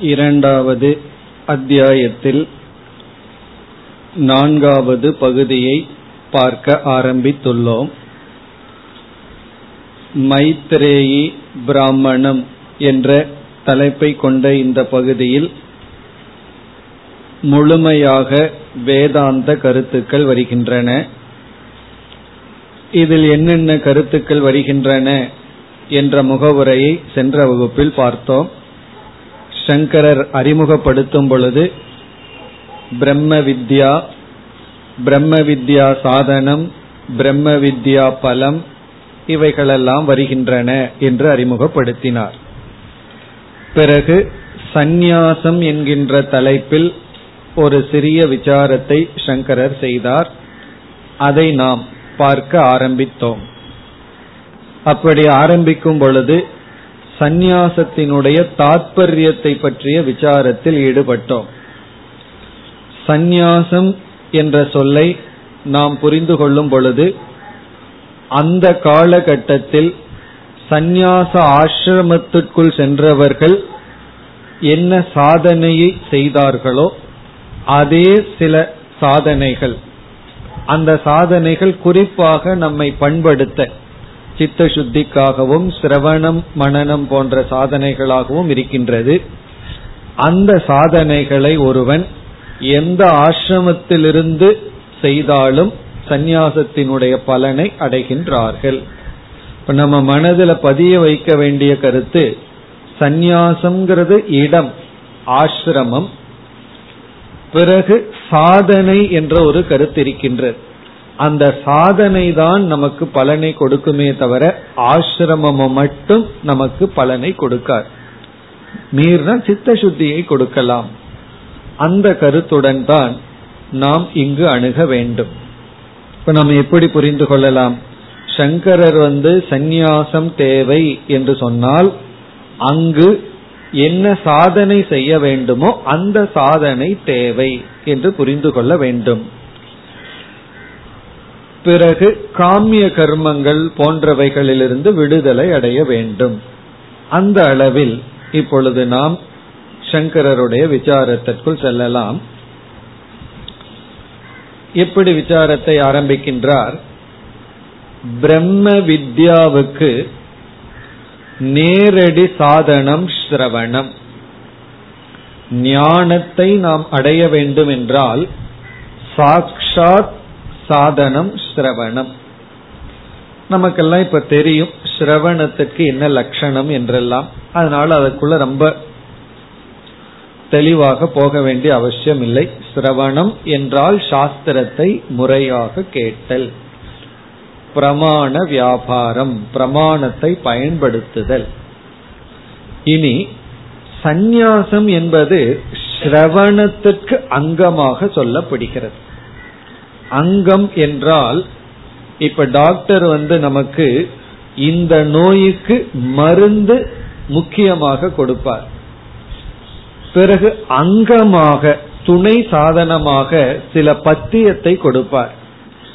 இரண்டாவது அத்தியாயத்தில் நான்காவது பகுதியை பார்க்க ஆரம்பித்துள்ளோம். மைத்ரேயி பிராமணம் என்ற தலைப்பை கொண்ட இந்த பகுதியில் முழுமையாக வேதாந்த கருத்துக்கள் வருகின்றன. இதில் என்னென்ன கருத்துக்கள் வருகின்றன என்ற முகவுரையை சென்ற வகுப்பில் பார்த்தோம். சங்கரர் அறிமுகப்படுத்தும் பொழுது பிரம்ம வித்யா பிரம்ம வித்யா சாதனம் பிரம்ம வித்யா பலம் இவைகளெல்லாம் வருகின்றன என்று அறிமுகப்படுத்தினார். பிறகு சந்நியாசம் என்கின்ற தலைப்பில் ஒரு சிறிய விசாரத்தை சங்கரர் செய்தார். அதை நாம் பார்க்க ஆரம்பித்தோம். அப்படி ஆரம்பிக்கும் பொழுது சந்நியாசத்தினுடைய தாற்பயத்தை பற்றிய விசாரத்தில் ஈடுபட்டோம். சந்நியாசம் என்ற சொல்லை நாம் புரிந்து கொள்ளும் பொழுது அந்த காலகட்டத்தில் சந்நியாச ஆசிரமத்திற்குள் சென்றவர்கள் என்ன சாதனையை செய்தார்களோ அதே சில சாதனைகள். அந்த சாதனைகள் குறிப்பாக நம்மை பண்படுத்த சித்த சுத்திக்காகவும் சிரவணம் மனநம் போன்ற சாதனைகளாகவும் இருக்கின்றது. அந்த சாதனைகளை ஒருவன் எந்த ஆசிரமத்திலிருந்து செய்தாலும் சந்நியாசத்தினுடைய பலனை அடைகின்றார்கள். இப்ப நம்ம மனதில் பதிய வைக்க வேண்டிய கருத்து சந்நியாசம்ங்கிறது இடம் ஆசிரமம். பிறகு சாதனை என்ற ஒரு கருத்து இருக்கின்றது. அந்த சாதனை தான் நமக்கு பலனை கொடுக்குமே தவிர ஆசிரமம் மட்டும் நமக்கு பலனை கொடுக்கார் மீறினா சித்த சுத்தியை கொடுக்கலாம். அந்த கருத்துடன் தான் நாம் இங்கு அணுக வேண்டும். இப்ப நாம் எப்படி புரிந்து கொள்ளலாம்? சங்கரர் வந்து சந்நியாசம் தேவை என்று சொன்னால் அங்கு என்ன சாதனை செய்ய வேண்டுமோ அந்த சாதனை தேவை என்று புரிந்து கொள்ள வேண்டும். பிறகு காமிய கர்மங்கள் போன்றவைகளிலிருந்து விடுதலை அடைய வேண்டும். அந்த அளவில் இப்பொழுது நாம் சங்கரருடைய விசாரத்திற்குள் செல்லலாம். எப்படி விசாரத்தை ஆரம்பிக்கின்றார்? பிரம்ம வித்யாவுக்கு நேரடி சாதனம் ஸ்ரவணம். ஞானத்தை நாம் அடைய வேண்டும் என்றால் சாக்ஷாத் சாதனம் ஸ்ரவணம் நமக்கெல்லாம் இப்ப தெரியும் ஸ்ரவணத்துக்கு என்ன லட்சணம் என்றெல்லாம். அதனால அதுக்குள்ள ரொம்ப தெளிவாக போக வேண்டிய அவசியம் இல்லை சிரவணம் என்றால் சாஸ்திரத்தை முறையாக கேட்டல். பிரமாண வியாபாரம் பிரமாணத்தை பயன்படுத்துதல். இனி சந்நியாசம் என்பது ஸ்ரவணத்துக்கு அங்கமாக சொல்லப்படுகிறது. அங்கம் என்றால் இப்ப டாக்டர் வந்து நமக்கு இந்த நோய்க்கு மருந்து முக்கியமாக கொடுப்பார். பிறகு அங்கமாக துணை சாதனமாக சில பத்தியத்தை கொடுப்பார்.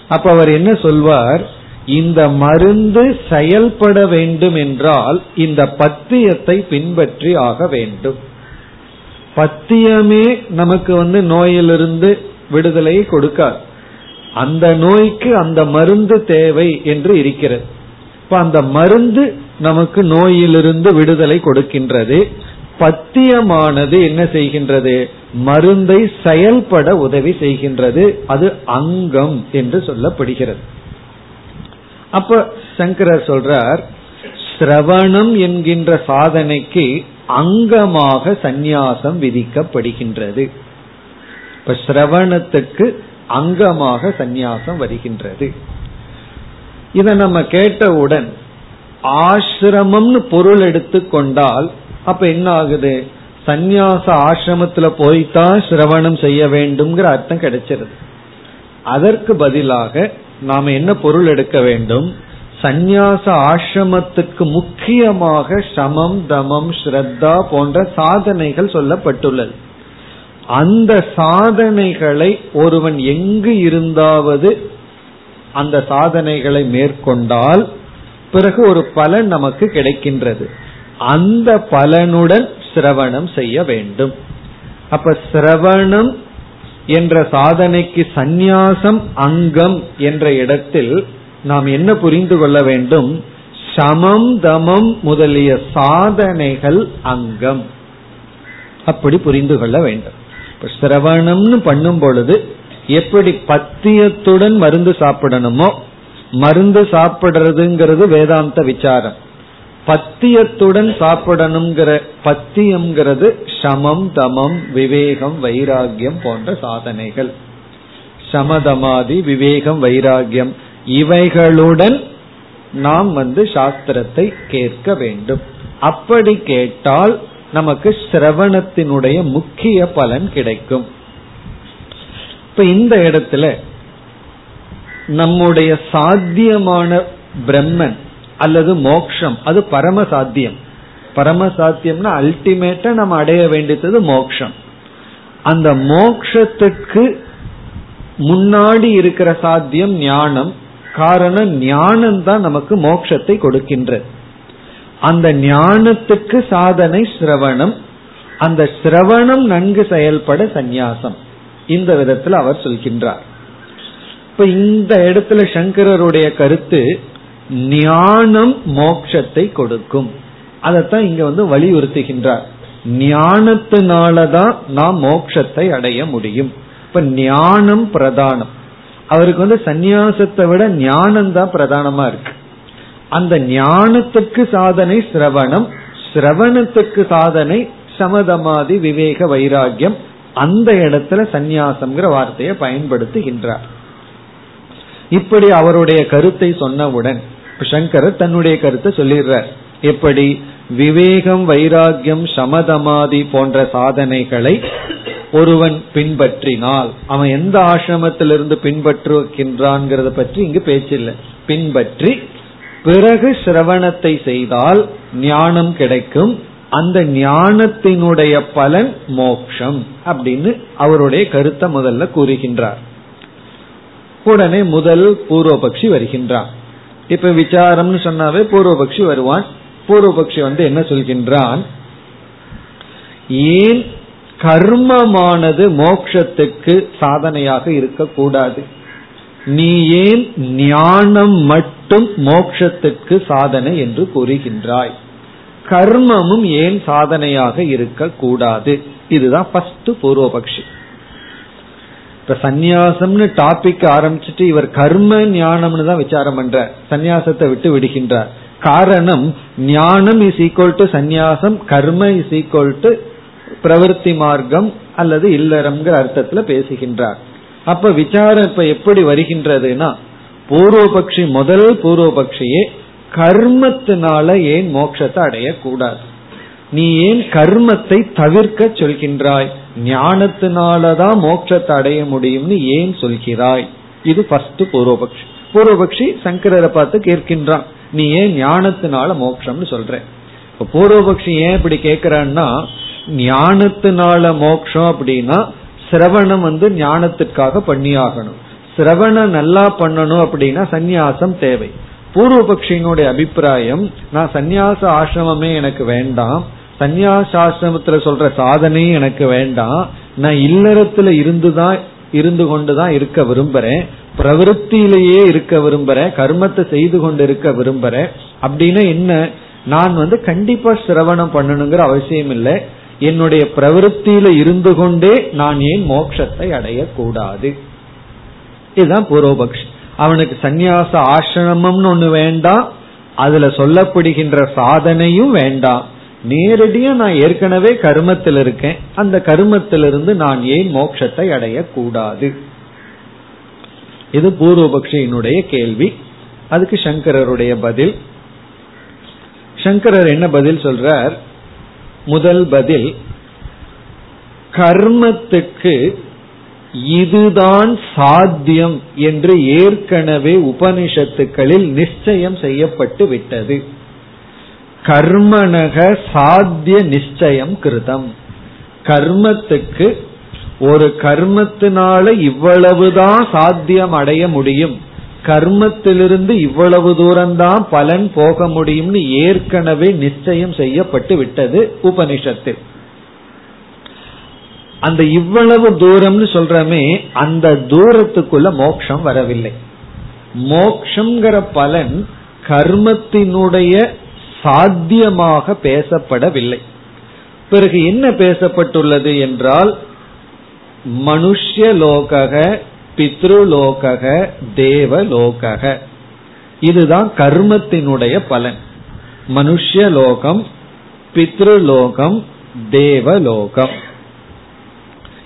அப்ப அவர் என்ன சொல்வார்? இந்த மருந்து செயல்பட வேண்டும் என்றால் இந்த பத்தியத்தை பின்பற்றி ஆக வேண்டும். பத்தியமே நமக்கு வந்து நோயிலிருந்து விடுதலையை கொடுக்காது. அந்த நோய்க்கு அந்த மருந்து தேவை என்று இருக்கிறது. இப்ப அந்த மருந்து நமக்கு நோயிலிருந்து விடுதலை கொடுக்கின்றது. பத்தியமானது என்ன செய்கின்றது? மருந்தை செயல்பட உதவி செய்கின்றது. அது அங்கம் என்று சொல்லப்படுகிறது. அப்ப சங்கரர் சொல்றார் சிரவணம் என்கின்ற சாதனைக்கு அங்கமாக சந்நியாசம் விதிக்கப்படுகின்றது. இப்ப சிரவணத்துக்கு அங்கமாக சந்நியாசம் வருகின்றது. இதை நம்ம கேட்டவுடன் ஆசிரமம்னு பொருள் எடுத்துக்கொண்டால் அப்ப என்ன ஆகுது? சந்நியாச ஆசிரமத்துல போய்தான் சிரவணம் செய்ய வேண்டும்ங்கிற அர்த்தம் கிடைச்சிருது. அதற்கு பதிலாக நாம என்ன பொருள் எடுக்க வேண்டும்? சந்நியாச ஆசிரமத்துக்கு முக்கியமாக சமம் தமம் ஸ்ரத்தா போன்ற சாதனைகள் சொல்லப்பட்டுள்ளது. அந்த சாதனைகளை ஒருவன் எங்கு இருந்தாவது அந்த சாதனைகளை மேற்கொண்டால் பிறகு ஒரு பலன் நமக்கு கிடைக்கின்றது. அந்த பலனுடன் சிரவணம் செய்ய வேண்டும். அப்ப சிரவணம் என்ற சாதனைக்கு சந்நியாசம் அங்கம் என்ற இடத்தில் நாம் என்ன புரிந்து கொள்ள வேண்டும்? சமம் தமம் முதலிய சாதனைகள் அங்கம். அப்படி புரிந்து கொள்ள வேண்டும். சிரவணம்னு பண்ணும் பொழுது எப்படி பத்தியத்துடன் மருந்து சாப்பிடணுமோ மருந்து சாப்பிடுறதுங்கிறது வேதாந்த விசாரம். பத்தியத்துடன் சாப்பிடணுங்கிற பத்தியம்ங்கிறது சமம் தமம் விவேகம் வைராகியம் போன்ற சாதனைகள். சமதமாதி விவேகம் வைராகியம் இவைகளுடன் நாம் வந்து சாஸ்திரத்தை கேட்க வேண்டும். அப்படி கேட்டால் நமக்கு சிரவணத்தினுடைய முக்கிய பலன் கிடைக்கும். இப்ப இந்த இடத்துல நம்முடைய சாத்தியமான பிரம்மன் அல்லது மோக்ஷம் அது பரம சாத்தியம். பரம சாத்தியம்னா அல்டிமேட்டா நம்ம அடைய வேண்டியது மோக்ஷம். அந்த மோக்ஷத்துக்கு முன்னாடி இருக்கிற சாத்தியம் ஞானம். காரணம் ஞானம் தான் நமக்கு மோட்சத்தை கொடுக்கின்றது. அந்த ஞானத்துக்கு சாதனை சிரவணம். அந்த சிரவணம் நன்கு செயல்பட சந்நியாசம். இந்த விதத்தில் அவர் சொல்கின்றார். இப்ப இந்த இடத்துல சங்கரருடைய கருத்து ஞானம் மோட்சத்தை கொடுக்கும். அதைத்தான் இங்க வந்து வலியுறுத்துகின்றார். ஞானத்தினாலதான் நாம் மோட்சத்தை அடைய முடியும். இப்ப ஞானம் பிரதானம். அவருக்கு வந்து சந்நியாசத்தை விட ஞானம் தான் பிரதானமா இருக்கு. அந்த ஞானத்துக்கு சாதனை சிரவணம் சிரவணத்துக்கு சாதனை சமதமாதி விவேக வைராகியம் அந்த இடத்துல சந்நியாசம்ங்கிற வார்த்தையை பயன்படுத்துகின்றார். இப்படி அவருடைய கருத்தை சொன்னவுடன் சங்கரர் தன்னுடைய கருத்தை சொல்லிடுறார். எப்படி? விவேகம் வைராகியம் சமதமாதி போன்ற சாதனைகளை ஒருவன் பின்பற்றினால் அவன் எந்த ஆசிரமத்திலிருந்து பின்பற்றுகின்றான்ங்கிறத பற்றி இங்கு பேச்சில்லை. பின்பற்றி பிறகு சிரவணத்தை செய்தால் ஞானம் கிடைக்கும். அந்த ஞானத்தினுடைய பலன் மோக்ஷம் அப்படின்னு அவருடைய கருத்தை முதல்ல கூறுகின்றார். உடனே முதல் பூர்வபக்ஷி வருகின்றான். இப்ப விசாரம்னு சொன்னாவே பூர்வபக்ஷி வருவான். பூர்வபக்ஷி வந்து என்ன சொல்கின்றான்? ஏன் கர்மமானது மோக்ஷத்துக்கு சாதனையாக இருக்கக்கூடாது? நீ ஏன் ஞானம் மட்டும் மோக்ஷத்துக்கு சாதனை என்று கூறுகின்றாய்? கர்மமும் ஏன் சாதனையாக இருக்கக்கூடாது? இதுதான் ஃபர்ஸ்ட் பூர்வபக்ஷி. இப்ப சந்நியாசம்னு டாபிக் ஆரம்பிச்சுட்டு இவர் கர்ம ஞானம்னு தான் விசாரம் பண்ற சந்நியாசத்தை விட்டு விடுகின்றார். காரணம் ஞானம் இஸ் ஈக்குவல் டு சந்நியாசம் கர்ம இஸ் ஈக்குவல் டு பிரவருத்தி மார்க்கம் அல்லது இல்லறம்ங்கிற அர்த்தத்துல பேசுகின்றார். அப்ப விசாரம் இப்ப எப்படி வருகின்றதுன்னா பூர்வபக்ஷி முதல் பூர்வபக்ஷியே கர்மத்தினால ஏன் மோட்சத்தை அடையக்கூடாது? நீ ஏன் கர்மத்தை தவிர்க்க சொல்கின்றாய்? ஞானத்தினாலதான் மோட்சத்தை அடைய முடியும்னு ஏன் சொல்கிறாய்? இது ஃபர்ஸ்ட் பூர்வபக்ஷி. பூர்வபக்ஷி சங்கரரை பார்த்து கேட்கின்றான் நீ ஏன் ஞானத்தினால மோட்சம்னு சொல்ற? இப்ப பூர்வபக்ஷி ஏன் இப்படி கேக்குறான்னா ஞானத்தினால மோட்சம் அப்படின்னா சிரவணம் வந்து ஞானத்திற்காக பண்ணியாகணும். சிரவணம் நல்லா பண்ணணும் அப்படின்னா சந்நியாசம் தேவை. பூர்வபக்ஷியினுடைய அபிப்பிராயம் நான் சந்நியாச ஆசிரமமே எனக்கு வேண்டாம். சந்நியாசாசிரமத்துல சொல்ற சாதனையும் எனக்கு வேண்டாம். நான் இல்லறத்துல இருந்துதான் இருந்து கொண்டுதான் இருக்க விரும்புறேன். பிரவருத்திலேயே இருக்க விரும்புறேன். கர்மத்தை செய்து கொண்டு இருக்க விரும்புறேன். அப்படின்னா என்ன? நான் வந்து கண்டிப்பா சிரவணம் பண்ணணுங்கிற அவசியம் இல்லை என்னுடைய பிரவருத்தியில இருந்து கொண்டே நான் ஏன் மோட்சத்தை அடையக்கூடாது? இதுதான் பூர்வபக்ஷி. அவனுக்கு சந்நியாச ஆசிரமம்னு ஒண்ணு வேண்டாம் அதுல சொல்லப்படுகின்ற சாதனையும் வேண்டாம். நேரடியா நான் ஏற்கனவே கருமத்தில் இருக்கேன் அந்த கருமத்திலிருந்து நான் ஏன் மோட்சத்தை அடையக்கூடாது? இது பூர்வபக்ஷியினுடைய கேள்வி. அதுக்கு சங்கரருடைய பதில். சங்கரர் என்ன பதில் சொல்றார்? முதல் பதில் கர்மத்துக்கு இதுதான் சாத்தியம் என்று ஏற்கனவே உபனிஷத்துக்களில் நிச்சயம் செய்யப்பட்டு விட்டது. கர்மனக சாத்திய நிச்சயம் கிருதம். கர்மத்துக்கு ஒரு கர்மத்தினால இவ்வளவுதான் சாத்தியம் அடைய முடியும். கர்மத்திலிருந்து இவ்வளவு தூரம்தான் பலன் போக முடியும்னு ஏற்கனவே நிச்சயம் செய்யப்பட்டு விட்டது உபனிஷத்தில். அந்த இவ்வளவு தூரம்னு சொல்றமே அந்த தூரத்துக்குள்ள மோட்சம் வரவில்லை. மோக்ஷங்கிற பலன் கர்மத்தினுடைய சாத்தியமாக பேசப்படவில்லை. பிறகு என்ன பேசப்பட்டுள்ளது என்றால் மனுஷ்யலோக பித்ருலோக தேவலோக இதுதான் கர்மத்தினுடைய பலன். மனுஷலோகம் பித்ருலோகம் தேவலோகம்.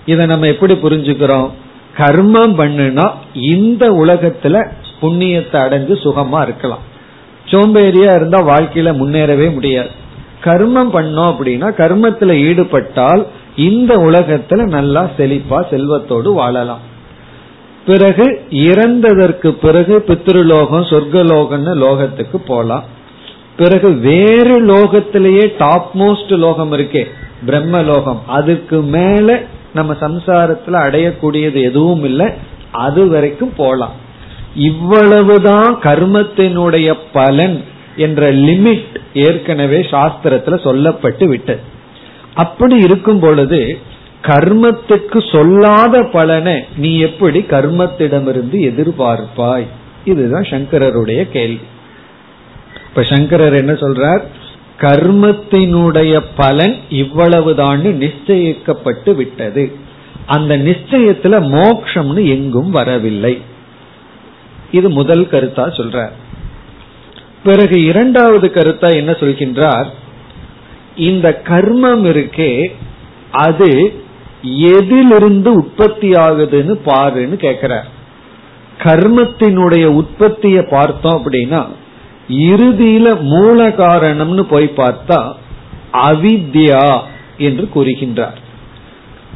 இதை நம்ம எப்படி புரிஞ்சுக்கிறோம்? கர்மம் பண்ணுனா இந்த உலகத்துல புண்ணியத்தை அடைஞ்சு சுகமா இருக்கலாம். சோம்பேறியா இருந்தா வாழ்க்கையில முன்னேறவே முடியாது. கர்மம் பண்ணோம் அப்படின்னா கர்மத்துல ஈடுபட்டால் இந்த உலகத்துல நல்லா செழிப்பா செல்வத்தோடு வாழலாம். பிறகு இறந்ததற்கு பிறகு பித்ருலோகம் சொர்க்கலோகம்னு லோகத்துக்கு போலாம். பிறகு வேறு லோகத்திலேயே டாப் மோஸ்ட் லோகம் இருக்கே பிரம்ம லோகம் அதுக்கு மேல நம்ம சம்சாரத்துல அடையக்கூடியது எதுவும் இல்லை அது வரைக்கும் போலாம். இவ்வளவுதான் கர்மத்தினுடைய பலன் என்ற லிமிட் ஏற்கனவே சாஸ்திரத்துல சொல்லப்பட்டு விட்டது. அப்படி இருக்கும் பொழுது கர்மத்துக்கு சொல்லாத பலனை நீ எப்படி கர்மத்திடமிருந்து எதிர்பார்ப்பாய்? இதுதான் சங்கரருடைய கேள்வி. இப்ப சங்கரர் என்ன சொல்றார்? கர்மத்தினுடைய பலன் இவ்வளவுதான் நிச்சயிக்கப்பட்டு விட்டது. அந்த நிச்சயத்துல மோக்ஷம்னு எங்கும் வரவில்லை. இது முதல் கருத்தா சொல்றார். பிறகு இரண்டாவது கருத்தா என்ன சொல்கின்றார்? இந்த கர்மம் இருக்கே அது எதிலிருந்து உற்பத்தி ஆகுதுன்னு பாருன்னு கேக்குறார். கர்மத்தினுடைய உற்பத்தியை பார்த்தோம் அப்படின்னா இறுதியில மூல காரணம்னு போய் பார்த்தா அவித்யா என்று கூறுகின்றார்.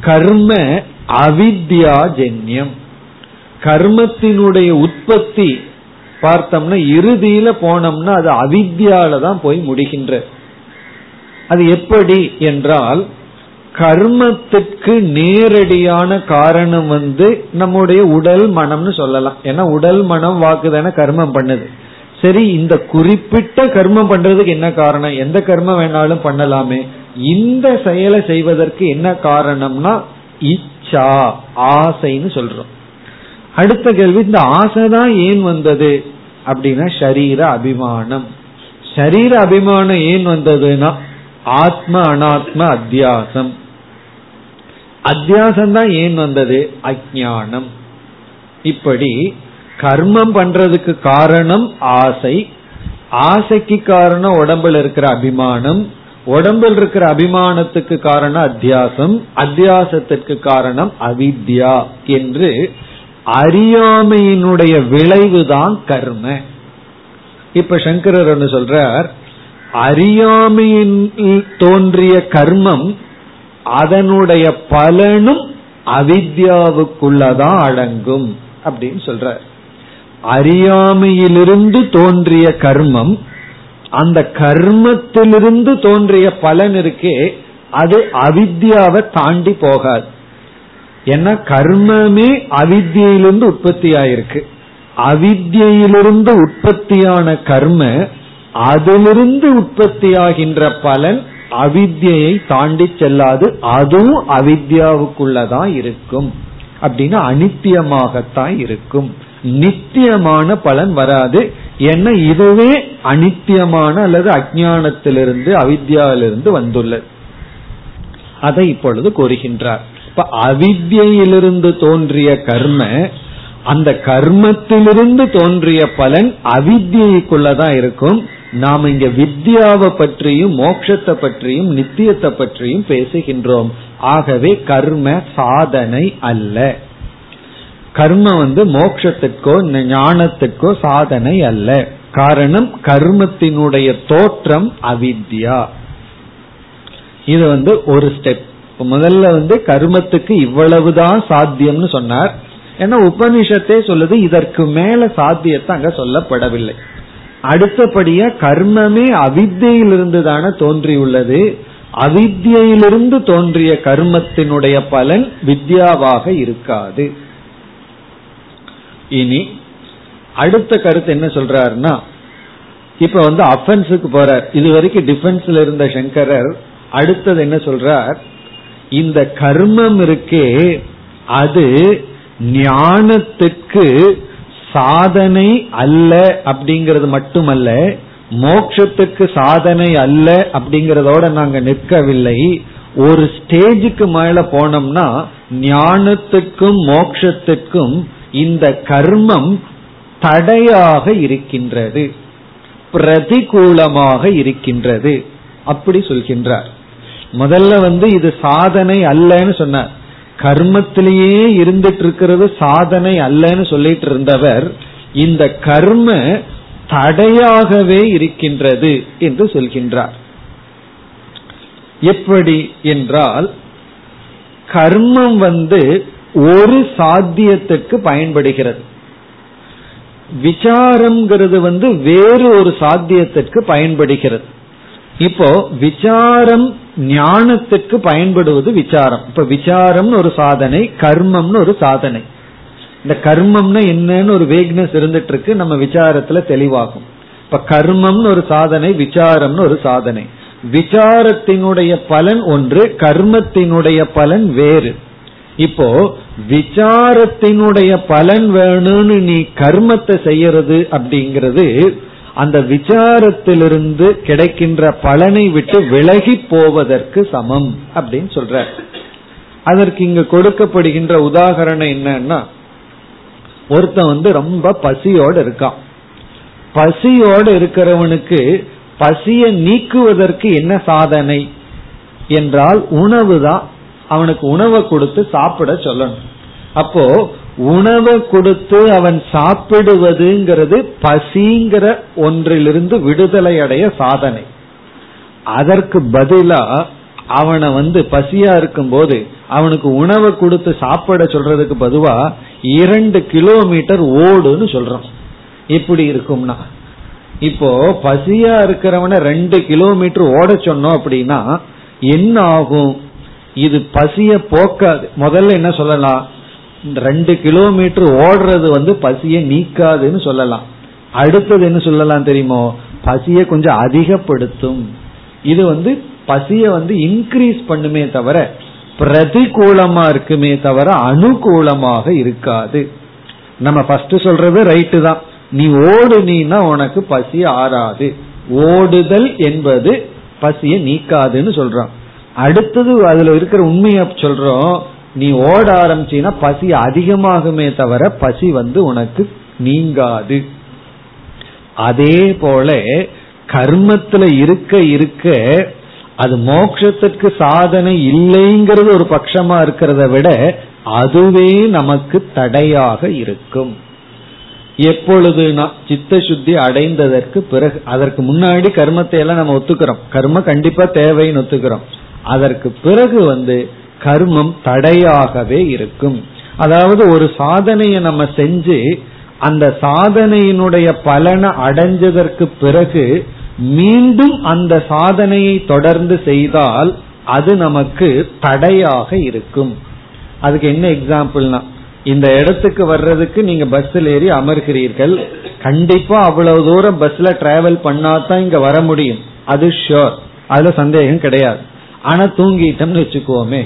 கர்ம அவித்யா ஜென்யம் கர்மத்தினுடைய உற்பத்தி பார்த்தோம்னா இறுதியில போனோம்னா அது அவித்யால தான் போய் முடிகின்ற. அது எப்படி என்றால் கர்மத்துக்கு நேரடியான காரணம் வந்து நம்முடைய உடல் மனம்னு சொல்லலாம். ஏன்னா உடல் மனம் வாக்குதான கர்மம் பண்ணுது. சரி இந்த குறிப்பிட்ட கர்மம் பண்றதுக்கு என்ன காரணம்? எந்த கர்மம் வேணாலும் பண்ணலாமே. இந்த செயலை செய்வதற்கு என்ன காரணம்னா இச்சா ஆசைன்னு சொல்றோம். அடுத்த கேள்வி இந்த ஆசை தான் ஏன் வந்தது? அப்படின்னா சரீர அபிமானம். சரீர அபிமானம் ஏன் வந்ததுன்னா ஆத்ம அனாத்ம அத்தியாசம். அத்தியாசம் தான் ஏன் வந்தது? அஜானம் இப்படி கர்மம் பண்றதுக்கு காரணம் ஆசை. ஆசைக்கு காரணம் உடம்புல இருக்கிற அபிமானம். உடம்பில் இருக்கிற அபிமானத்துக்கு காரணம் அத்தியாசம். அத்தியாசத்திற்கு காரணம் அவித்யா என்று அறியாமையினுடைய விளைவுதான் கர்ம. இப்ப சங்கரர் சொல்றார் அறியாமையின் தோன்றிய கர்மம் அதனுடைய பலனும் அவித்யாவுக்குள்ளதான் அடங்கும் அப்படின்னு சொல்ற அறியாமையிலிருந்து தோன்றிய கர்மம் அந்த கர்மத்திலிருந்து தோன்றிய பலன் இருக்கே அது அவித்யாவை தாண்டி போகாது. ஏன்னா கர்மமே அவித்தியிலிருந்து உற்பத்தி ஆயிருக்கு அவித்தியிலிருந்து உற்பத்தியான கர்ம அதிலிருந்து உற்பத்தியாகின்ற பலன் அவித்யை தாண்டி செல்லாது அதுவும் அவித்யாவுக்குள்ளதான் இருக்கும். அப்படின்னா அனித்தியமாகத்தான் இருக்கும். நித்தியமான பலன் வராது. ஏன்னா இதுவே அனித்தியமான அல்லது அஜானத்திலிருந்து அவித்யாவிலிருந்து வந்துள்ளது. அதை இப்பொழுது கூறுகின்றார். இப்ப அவித்யிலிருந்து தோன்றிய கர்ம அந்த கர்மத்திலிருந்து தோன்றிய பலன் அவித்யக்குள்ளதான் இருக்கும். நாம் இங்க வித்யாவை பற்றியும் மோட்சத்தை பற்றியும் நித்தியத்தை பற்றியும் பேசுகின்றோம். ஆகவே கர்ம சாதனை அல்ல. கர்ம வந்து மோட்சத்திற்கோ ஞானத்திற்கோ சாதனை அல்ல. காரணம் கர்மத்தினுடைய தோற்றம் அவித்யா. இது வந்து ஒரு ஸ்டெப் முதல்ல வந்து கர்மத்துக்கு இவ்வளவுதான் சாத்தியம்னு சொன்னார். ஏன்னா உபனிஷத்தே சொல்லுது இதற்கு மேல சாத்தியத்தை அங்க சொல்லப்படவில்லை. அடுத்தபடியா கர்மமே அவித்தியிலிருந்து தானே தோன்றியுள்ளது. அவித்தியிலிருந்து தோன்றிய கர்மத்தினுடைய பலன் வித்யாவாக இருக்காது. இனி அடுத்த கருத்து என்ன சொல்றாருன்னா இப்ப வந்து அஃபென்ஸுக்கு போறார். இது வரைக்கும் டிஃபென்ஸ்ல இருந்த சங்கரர் அடுத்தது என்ன சொல்றார்? இந்த கர்மம் இருக்கே அது ஞானத்துக்கு சாதனை அல்ல அப்படிங்கிறது மட்டுமல்ல மோட்சத்துக்கு சாதனை அல்ல அப்படிங்கறதோட நாங்க நிற்கவில்லை. ஒரு ஸ்டேஜுக்கு மேல போனோம்னா ஞானத்துக்கும் மோக்ஷத்துக்கும் இந்த கர்மம் தடையாக இருக்கின்றது. பிரதிகூலமாக இருக்கின்றது. அப்படி சொல்கின்றார். முதல்ல வந்து இது சாதனை அல்லன்னு சொன்னார். கர்மத்திலேயே இருந்துட்டு இருக்கிறது சாதனை அல்லன்னு சொல்லிட்டு இருந்தவர் இந்த கர்ம தடையாகவே இருக்கின்றது என்று சொல்கின்றார். எப்படி என்றால் கர்மம் வந்து ஒரு சாத்தியத்துக்கு பயன்படுகிறது. விசாரம்ங்கிறது வந்து வேறு ஒரு சாத்தியத்திற்கு பயன்படுகிறது. இப்போ விசாரம் ஞானத்துக்கு பயன்படுவது விசாரம். இப்ப விசாரம்னு ஒரு சாதனை கர்மம்னு ஒரு சாதனை. இந்த கர்மம்னா என்னன்னு ஒரு வேக்னஸ் இருந்துட்டு இருக்கு நம்ம விசாரத்துல தெளிவாகும். இப்ப கர்மம்னு ஒரு சாதனை விசாரம்னு ஒரு சாதனை. விசாரத்தினுடைய பலன் ஒன்று கர்மத்தினுடைய பலன் வேறு. இப்போ விசாரத்தினுடைய பலன் வேணும்னு நீ கர்மத்தை செய்யறது அப்படிங்கிறது அந்த விசாரத்திலிருந்து கிடைக்கின்ற பலனை விட்டு விலகி போவதற்கு சமம் அப்படின்னு சொல்ற அதற்கு இங்கு கொடுக்கப்படுகின்ற உதாகரணம் என்னன்னா ஒருத்தன் வந்து ரொம்ப பசியோடு இருக்கான். பசியோடு இருக்கிறவனுக்கு பசியை நீக்குவதற்கு என்ன சாதனை என்றால் உணவு தான் அவனுக்கு உணவை கொடுத்து சாப்பிட சொல்லணும். அப்போ உணவை கொடுத்து அவன் சாப்பிடுவதுங்கிறது பசிங்கிற ஒன்றிலிருந்து விடுதலை அடைய சாதனை. அதற்கு பதிலா அவனை வந்து பசியா இருக்கும் போது அவனுக்கு உணவை கொடுத்து சாப்பிட சொல்றதுக்கு பதுவா இரண்டு கிலோமீட்டர் ஓடுன்னு சொல்றான். எப்படி இருக்கும்னா. இப்போ பசியா இருக்கிறவன ரெண்டு கிலோமீட்டர் ஓட சொன்னோம் அப்படின்னா என்ன ஆகும்? இது பசிய போக்காது. முதல்ல என்ன சொல்லலாம்? ரெண்டு கிலோமீட்டர் ஓடுறது வந்து பசியை நீக்காதுன்னு சொல்லலாம். அடுத்தது என்ன சொல்லலாம் தெரியுமோ? பசியை கொஞ்சம் அதிகப்படுத்தும். இது வந்து பசிய வந்து இன்க்ரீஸ் பண்ணுமே தவிர பிரதிகூலமா இருக்குமே தவிர அனுகூலமாக இருக்காது. நம்ம ஃபர்ஸ்ட் சொல்றது ரைட்டு தான். நீ ஓடுனீன்னா உனக்கு பசி ஆறாது. ஓடுதல் என்பது பசியை நீக்காதுன்னு சொல்றான் அடுத்தது அதுல இருக்கிற உண்மையை சொல்றோம். நீ ஓட ஆரம்பிச்சீன்னா பசி அதிகமாகுமே தவிர பசி வந்து உனக்கு நீங்காது. அதே போல கர்மத்துல இருக்க இருக்க அது மோட்சத்துக்கு சாதனை இல்லைங்கிறது ஒரு பட்சமா இருக்கிறத விட அதுவே நமக்கு தடையாக இருக்கும். எப்பொழுது சித்த சுத்தி அடைந்ததற்கு பிறகு அதற்கு முன்னாடி கர்மத்தை எல்லாம் நம்ம ஒத்துக்கிறோம். கர்ம கண்டிப்பா தேவைன்னு ஒத்துக்கிறோம். அதற்கு பிறகு வந்து கர்மம் தடையாகவே இருக்கும். அதாவது ஒரு சாதனையை நம்ம செஞ்சு அந்த சாதனையினுடைய பலனை அடைஞ்சதற்கு பிறகு மீண்டும் அந்த சாதனையை தொடர்ந்து செய்தால் அது நமக்கு தடையாக இருக்கும். அதுக்கு என்ன எக்ஸாம்பிள்னா இந்த இடத்துக்கு வர்றதுக்கு நீங்க பஸ்ஸில் ஏறி அமர்கிறீர்கள். கண்டிப்பா அவ்வளவு தூரம் பஸ்ல டிராவல் பண்ணாதான் இங்க வர முடியும். அது ஷோர் அதுல சந்தேகம் கிடையாது. ஆனா தூங்கிட்டோம்னு வச்சுக்கோமே.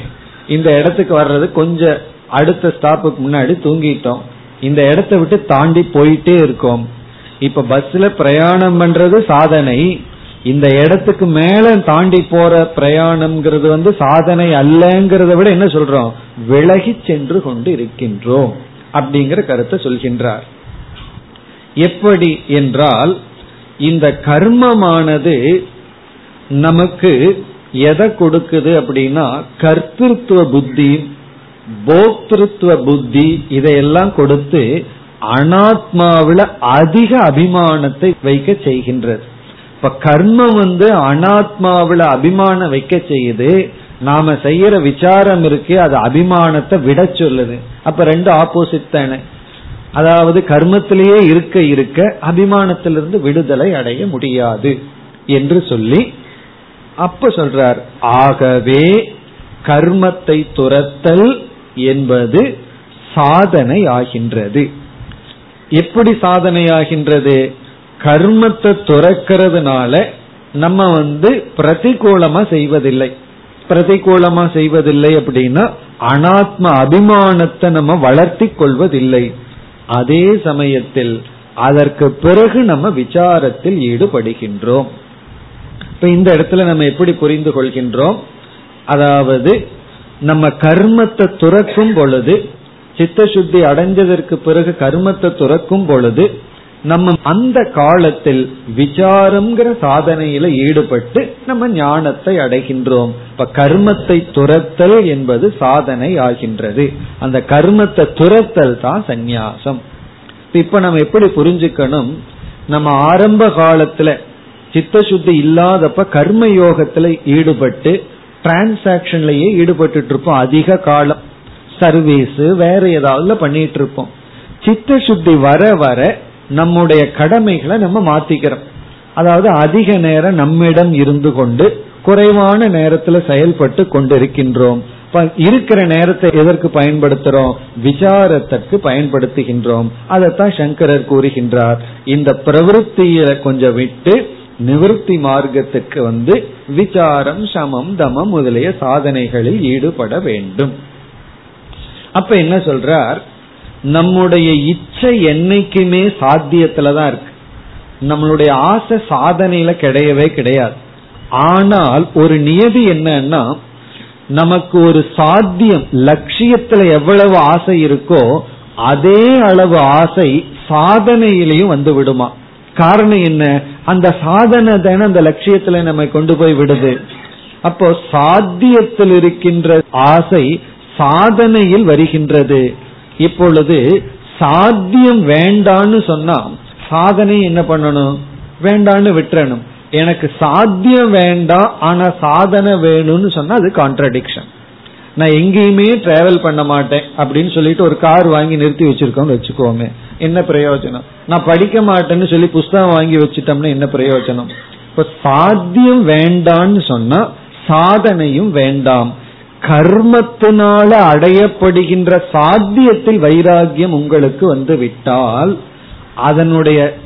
இந்த இடத்துக்கு வர்றது கொஞ்சம் அடுத்த ஸ்டாப்புக்கு முன்னாடி தூங்கிட்டோம். இந்த இடத்த விட்டு தாண்டி போயிட்டே இருக்கோம். இப்ப பஸ்ல பிரயாணம் பண்றது சாதனை. இந்த இடத்துக்கு மேல தாண்டி போற பிரயாணம்ங்கிறது வந்து சாதனை அல்லங்கிறத விட என்ன சொல்றோம்? விலகி சென்று கொண்டு இருக்கின்றோம் அப்படிங்கிற கருத்தை சொல்கின்றார். எப்படி என்றால் இந்த கர்மமானது நமக்கு எதை கொடுக்குது அப்படின்னா கர்த்திருவ புத்தி போக்திருத்துவ புத்தி இதையெல்லாம் கொடுத்து அனாத்மாவில அதிக அபிமானத்தை வைக்க செய்கின்றது. இப்ப கர்மம் வந்து அனாத்மாவில அபிமானம் வைக்க செய்யுது. நாம செய்யற விசாரம் இருக்கு அது அபிமானத்தை விட சொல்லுது. அப்ப ரெண்டு ஆப்போசிட் தானே. அதாவது கர்மத்திலேயே இருக்க இருக்க அபிமானத்திலிருந்து விடுதலை அடைய முடியாது என்று சொல்லி அப்ப சொல்றார் ஆகவே கர்மத்தை துரத்தல் என்பது சாதனை ஆகின்றது எப்படி சாதனையாகின்றது? கர்மத்தை துறக்கிறதுனால நம்ம வந்து பிரதிகூலமா செய்வதில்லை. பிரதிகூலமா செய்வதில்லை அப்படின்னா அனாத்ம அபிமானத்தை நம்ம வளர்த்தி கொள்வதில்லை. அதே சமயத்தில் அதற்கு பிறகு நம்ம விசாரத்தில் ஈடுபடுகின்றோம். இப்ப இந்த இடத்துல நம்ம எப்படி புரிந்து கொள்கின்றோம்? அதாவது நம்ம கர்மத்தை துறக்கும் பொழுது சித்த சுத்தி அடைஞ்சதற்கு பிறகு கர்மத்தை துறக்கும் பொழுது நம்ம அந்த காலத்தில் விசாரம்ங்கிற சாதனையில ஈடுபட்டு நம்ம ஞானத்தை அடைகின்றோம். இப்ப கர்மத்தை துரத்தல் என்பது சாதனை ஆகின்றது. அந்த கர்மத்தை துரத்தல் தான் சந்நியாசம். இப்ப நம்ம எப்படி புரிஞ்சுக்கணும்? நம்ம ஆரம்ப காலத்துல சித்த சுத்தி இல்லாதப்ப கர்ம யோகத்துல ஈடுபட்டு டிரான்சாக்சன்லயே ஈடுபட்டு இருப்போம் அதிக காலம் சர்வீஸ் வேற ஏதாவது பண்ணிட்டு இருப்போம் சித்த சுத்தி வர வர நம்முடைய கடமைகளை நம்ம மாத்திக்கிறோம். அதாவது அதிக நேரம் நம்மிடம் இருந்து கொண்டு குறைவான நேரத்துல செயல்பட்டு கொண்டிருக்கின்றோம். இருக்கிற நேரத்தை எதற்கு பயன்படுத்துறோம்? விசாரத்திற்கு பயன்படுத்துகின்றோம். அதைத்தான் சங்கரர் கூறுகின்றார். இந்த பிரவருத்தியில கொஞ்சம் விட்டு நிவர்த்தி மார்க்கத்துக்கு வந்து விசாரம் சமம் தமம் முதலிய சாதனைகளில் ஈடுபட வேண்டும். அப்ப என்ன சொல்றார்? நம்முடைய இச்சை என்னைக்குமே சாத்தியத்துலதான் இருக்கு. நம்மளுடைய ஆசை சாதனையில கிடையவே கிடையாது. ஆனால் ஒரு நியதி என்னன்னா நமக்கு ஒரு சாத்தியம் லட்சியத்துல எவ்வளவு ஆசை இருக்கோ அதே அளவு ஆசை சாதனையிலையும் வந்து விடுமா. காரணம் என்ன? அந்த சாதனை தானே அந்த லட்சியத்துல நம்ம கொண்டு போய் விடுது. அப்போ சாத்தியத்தில் இருக்கின்ற ஆசை சாதனையில் வருகின்றது. இப்பொழுது சாத்தியம் வேண்டான்னு சொன்னா சாதனை என்ன பண்ணணும்? வேண்டான்னு விட்டுறணும். எனக்கு சாத்தியம் வேண்டாம் ஆனா சாதனை வேணும்னு சொன்னா அது கான்ட்ரடிக்ஷன் நான் எங்கேயுமே டிராவல் பண்ண மாட்டேன் அப்படின்னு சொல்லிட்டு ஒரு கார் வாங்கி நிறுத்தி வச்சிருக்கோம்னு வச்சுக்கோமே. என்ன பிரயோஜனம்? நான் படிக்க மாட்டேன்னு சொல்லி புஸ்தகம் வாங்கி வச்சுட்டோம்னா என்ன பிரயோஜனம்? இப்ப சாத்தியம் வேண்டான்னு சொன்னா சாதனையும் வேண்டாம். கர்மத்தினால அடையப்படுகின்ற சாத்தியத்தில் வைராகியம் உங்களுக்கு வந்து விட்டால் அதனுடைய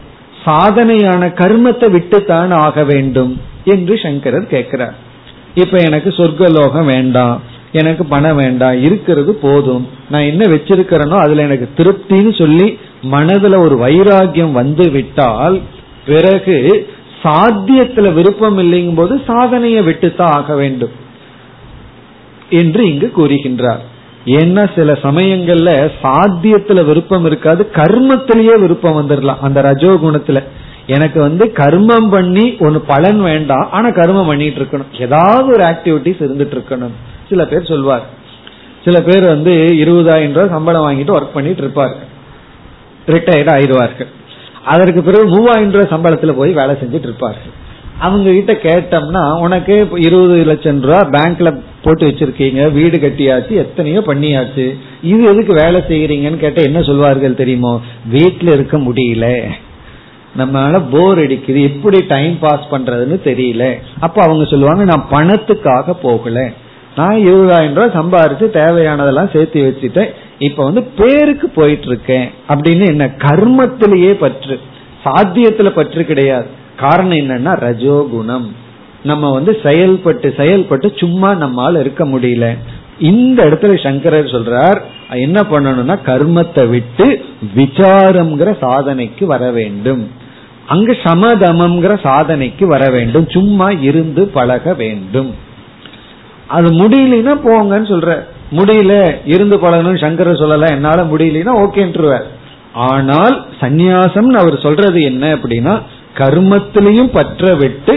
சாதனையான கர்மத்தை விட்டுத்தான் ஆக வேண்டும் என்று சங்கரர் கேட்கிறார். இப்ப எனக்கு சொர்க்கலோகம் வேண்டாம். எனக்கு பணம் வேண்டாம் இருக்கிறது போதும். நான் என்ன வச்சிருக்கிறேனோ அதுல எனக்கு திருப்தின்னு சொல்லி மனதுல ஒரு வைராகியம் வந்து விட்டால் பிறகு சாத்தியத்துல விருப்பம் இல்லைங்கும் போது சாதனையை விட்டுத்தான் ஆக வேண்டும் என்று இங்கு கூறுகின்றார். ஏன்னா சில சமயங்கள்ல சாத்தியத்துல விருப்பம் இருக்காது கர்மத்திலேயே விருப்பம் வந்துடலாம் அந்த ரஜோகுணத்துல எனக்கு வந்து கர்மம் பண்ணி ஒன்னு பலன் வேண்டாம் ஆனா கர்மம் பண்ணிட்டு இருக்கணும். ஏதாவது ஒரு ஆக்டிவிட்டிஸ் இருந்துட்டு இருக்கணும். சில பேர் சொல்வார். சில பேர் வந்து இருபதாயிரம் ரூபாய் சம்பளம் வாங்கிட்டு ஒர்க் பண்ணிட்டு இருப்பார். ரிட்டையர்ட் ஆயிடுவார்கள். அதற்கு பிறகு மூவாயிரம் ரூபாய் சம்பளத்துல போய் வேலை செஞ்சுட்டு இருப்பார்கள். அவங்க கிட்ட கேட்டோம்னா உனக்கு இருபது லட்சம் ரூபாய் பேங்க்ல போட்டு வச்சிருக்கீங்க. வீடு கட்டியாச்சு. எத்தனையோ பண்ணியாச்சு. இது எதுக்கு வேலை செய்யறீங்கன்னு கேட்ட என்ன சொல்வார்கள் தெரியுமோ? வீட்டுல இருக்க முடியல. நம்மளால போர் அடிக்குது. எப்படி டைம் பாஸ் பண்றதுன்னு தெரியல. அப்ப அவங்க சொல்லுவாங்க நான் பணத்துக்காக போகல. நான் இருபதாயிரம் ரூபாய் சம்பாரிச்சு தேவையானதெல்லாம் சேர்த்து வச்சுட்டேன் இப்ப வந்து பேருக்கு போயிட்டு இருக்கேன் அப்படின்னு என்ன கர்மத்திலேயே பற்று சாத்தியத்துல பற்று கிடையாது. காரணம் என்னன்னா ரஜோகுணம். நம்ம வந்து செயல்பட்டு செயல்பட்டு சும்மா நம்மால் இருக்க முடியல. இந்த இடத்துல சங்கரர் சொல்றார் என்ன பண்ணணும்னா கர்மத்தை விட்டு விசாரம்ங்கிற சாதனைக்கு வர வேண்டும். அங்கு சமதமம்ங்கிற சாதனைக்கு வர வேண்டும். சும்மா இருந்து பழக வேண்டும். அது முடியலன்னா போங்கன்னு சொல்ற. முடியல இருந்து பழகணும் சங்கர சொல்லல என்னால முடியலன்னா ஓகேன்றுவார். ஆனால் சந்நியாசம் அவர் சொல்றது என்ன அப்படின்னா கர்மத்திலையும் பற்ற விட்டு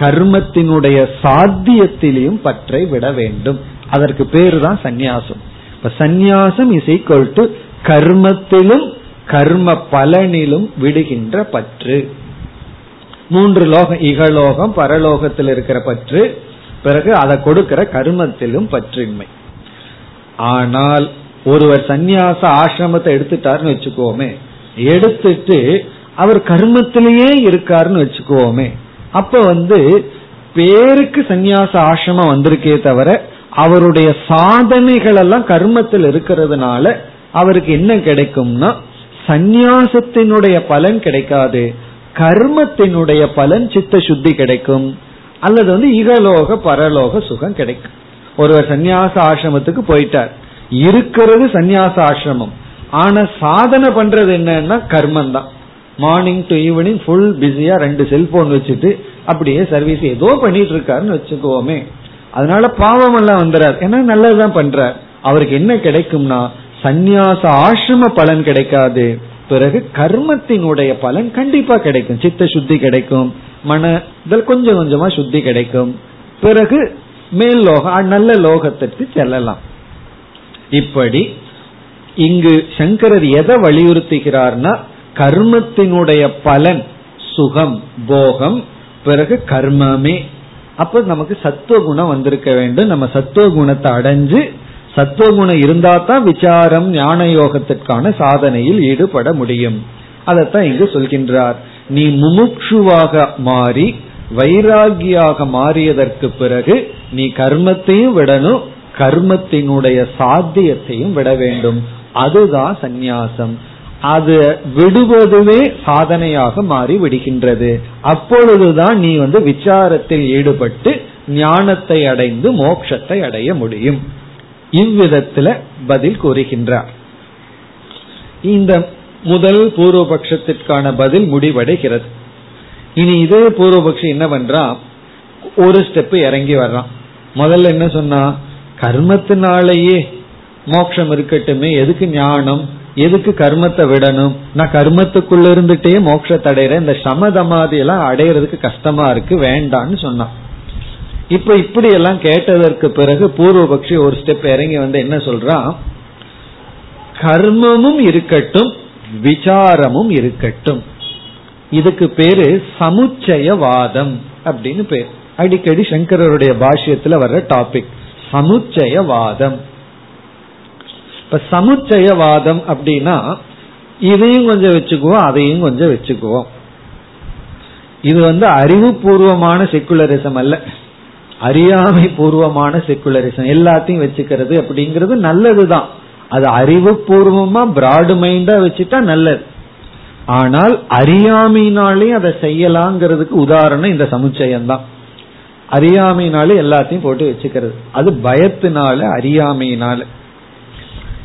கர்மத்தினுடைய சாத்தியத்திலையும் பற்றை விட வேண்டும். அதற்கு பேரு தான் சந்நியாசம். இப்ப சந்நியாசம் இஸ் ஈக்வல் டு கர்மத்திலும் கர்ம பலனிலும் விடுகின்ற பற்று. மூன்று லோகம் இகலோகம் பரலோகத்தில் இருக்கிற பற்று. பிறகு அதை கொடுக்கிற கர்மத்திலும் பற்றின்மை. ஆனால் ஒருவர் சந்நியாச ஆசிரமத்தை எடுத்துட்டாருன்னு வச்சுக்கோமே எடுத்துட்டு அவர் கர்மத்திலேயே இருக்காருன்னு வச்சுக்கோமே அப்ப வந்து பேருக்கு சந்நியாச ஆசிரமம் வந்திருக்கே தவிர அவருடைய சாதனைகள் எல்லாம் கர்மத்தில் இருக்கிறதுனால அவருக்கு என்ன கிடைக்கும்னா சந்நியாசத்தினுடைய பலன் கிடைக்காது கர்மத்தினுடைய பலன் சித்த சுத்தி கிடைக்கும். அல்லது வந்து இகலோக பரலோக சுகம் கிடைக்கும். ஒருவர் சந்நியாச ஆசிரமத்துக்கு போயிட்டார். இருக்கிறது சந்நியாச ஆசிரமம். ஆனா சாதனை பண்றது என்னன்னா கர்மம் தான் மார்னிங் டு ஈவினிங் ஃபுல் பிஸியா ரெண்டு செல்போன் வச்சுட்டு அப்படியே சர்வீஸ் ஏதோ பண்ணிட்டு இருக்காருன்னு வச்சுக்கோமே. அதனால பாவம் எல்லாம் வந்துறாரு ஏன்னா நல்லதுதான் பண்றார். அவருக்கு என்ன கிடைக்கும்னா சந்நியாச ஆசிரம பலன் கிடைக்காது. பிறகு கர்மத்தினுடைய பலன் கண்டிப்பா கிடைக்கும். சித்த சுத்தி கிடைக்கும். மன கொஞ்சம் கொஞ்சமா சுத்தி கிடைக்கும். பிறகு மேல் லோகம் நல்ல லோகத்திற்கு செல்லலாம். இப்படி இங்கு சங்கரர் எதை வலியுறுத்துகிறார்னா கர்மத்தினுடைய பலன் சுகம் போகம் பிறகு கர்மமே. அப்ப நமக்கு சத்துவ குணம் வந்திருக்க வேண்டும். நம்ம சத்துவ குணத்தை அடைஞ்சு சத்துவ குணம் இருந்தா தான் விசாரம் ஞான யோகத்திற்கான சாதனையில் ஈடுபட முடியும். அதைத்தான் இங்கு சொல்கின்றார். நீ முமுட்சுவாக மாறி வைராகியாக மாறியதற்கு பிறகு நீ கர்மத்தையும் விடணும் கர்மத்தினுடைய சாத்தியத்தையும் விட வேண்டும். அதுதான் சந்நியாசம். அது விடுவதுவே சாதனையாக மாறி விடுகின்றது. அப்பொழுதுதான் நீ வந்து விசாரத்தில் ஈடுபட்டு ஞானத்தை அடைந்து மோட்சத்தை அடைய முடியும். இவ்விதத்துல பதில் கூறுகின்றார். இந்த முதல் பூர்வபக்ஷத்திற்கான பதில் முடிவடைகிறது. இனி இதே பூர்வபக்ஷம் என்ன பண்றா ஒரு ஸ்டெப் இறங்கி வர்றான். முதல்ல என்ன சொன்னா கர்மத்தினாலேயே மோட்சம் இருக்கட்டுமே எதுக்கு ஞானம் எதுக்கு கர்மத்தை விடணும்? நான் கர்மத்துக்குள்ள இருந்துட்டே மோட்ச அடையிறேன் இந்த சமதமாதி எல்லாம் அடையிறதுக்கு கஷ்டமா இருக்கு வேண்டான்னு சொன்னான். இப்ப இப்படி எல்லாம் கேட்டதற்கு பிறகு பூர்வபக்ஷி ஒரு ஸ்டெப் இறங்கி வந்து என்ன சொல்றான் கர்மமும் இருக்கட்டும் விசாரமும் இருக்கட்டும். இதுக்கு பேரு சமுச்சயவாதம் அப்படின்னு பேர். அடிக்கடி சங்கரருடைய பாஷ்யத்துல வர்ற டாபிக் சமுச்சயவாதம். இப்ப சமுச்சயவாதம் அப்படின்னா இதையும் கொஞ்சம் வச்சுக்குவோம் அதையும் கொஞ்சம் வச்சுக்குவோம். இது வந்து அறிவுபூர்வமான செக்குலரிசம் அல்ல. அறியாமை பூர்வமான செக்குலரிசம் எல்லாத்தையும் வச்சுக்கிறது அப்படிங்கிறது நல்லதுதான். அது அறிவுபூர்வமா பிராடு மைண்டா வச்சுட்டா நல்லது. ஆனால் அறியாமையினாலே அதை செய்யலாங்கிறதுக்கு உதாரணம் இந்த சமுச்சயம் தான் அறியாமையினாலே எல்லாத்தையும் போட்டு வச்சுக்கிறது. அது பயத்தினால அறியாமையினால.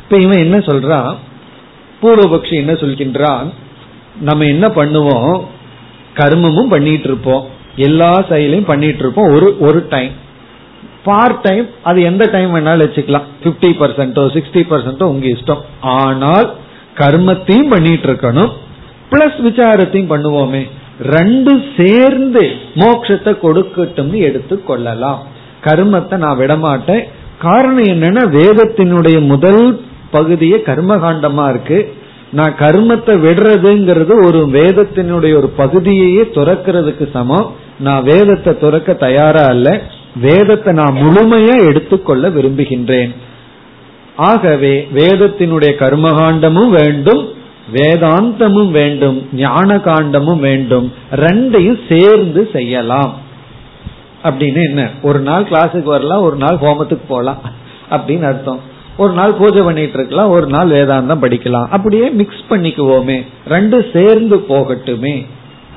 இப்ப இவன் என்ன சொல்றான்? பூர்வபக்ஷி என்ன சொல்கின்றான்? நம்ம என்ன பண்ணுவோம்? கர்மமும் பண்ணிட்டு இருப்போம். எல்லா செயலையும் பண்ணிட்டு இருப்போம். ஒரு ஒரு டைம் பார்ட் டைம் அது எந்த டைம் வேணாலும் வச்சுக்கலாம். பிப்டி பர்சன்டோ சிக்ஸ்டி பர்சன்டோ உங்க இஷ்டம். ஆனால் கர்மத்தையும் பண்ணிட்டு இருக்கணும். பிளஸ் விசாரத்தையும் பண்ணுவோமே. ரெண்டு சேர்ந்து மோட்சத்தை கொடுக்கட்டும்னு எடுத்து கொள்ளலாம். கர்மத்தை நான் விடமாட்டேன். காரணம் என்னன்னா வேதத்தினுடைய முதல் பகுதியே கர்மகாண்டமா இருக்கு. நான் கர்மத்தை விடுறதுங்கிறது ஒரு வேதத்தினுடைய ஒரு பகுதியையே துறக்கிறதுக்கு சமம். நான் வேதத்தை துறக்க தயாரா அல்ல வேதத்தை நான் முழுமையா எடுத்துக்கொள்ள விரும்புகின்றேன். ஆகவே வேதத்தினுடைய கர்மகாண்டமும் வேண்டும் வேதாந்தமும் வேண்டும் ஞான காண்டமும் வேண்டும் ரெண்டையும் சேர்ந்து செய்யலாம். அப்படின்னு என்ன? ஒரு நாள் கிளாஸுக்கு வரலாம் ஒரு நாள் ஹோமத்துக்கு போகலாம் அப்படின்னு அர்த்தம். ஒரு நாள் பூஜை பண்ணிட்டு இருக்கலாம் ஒரு நாள் வேதாந்தம் படிக்கலாம். அப்படியே மிக்ஸ் பண்ணிக்குவோமே. ரெண்டு சேர்ந்து போகட்டுமே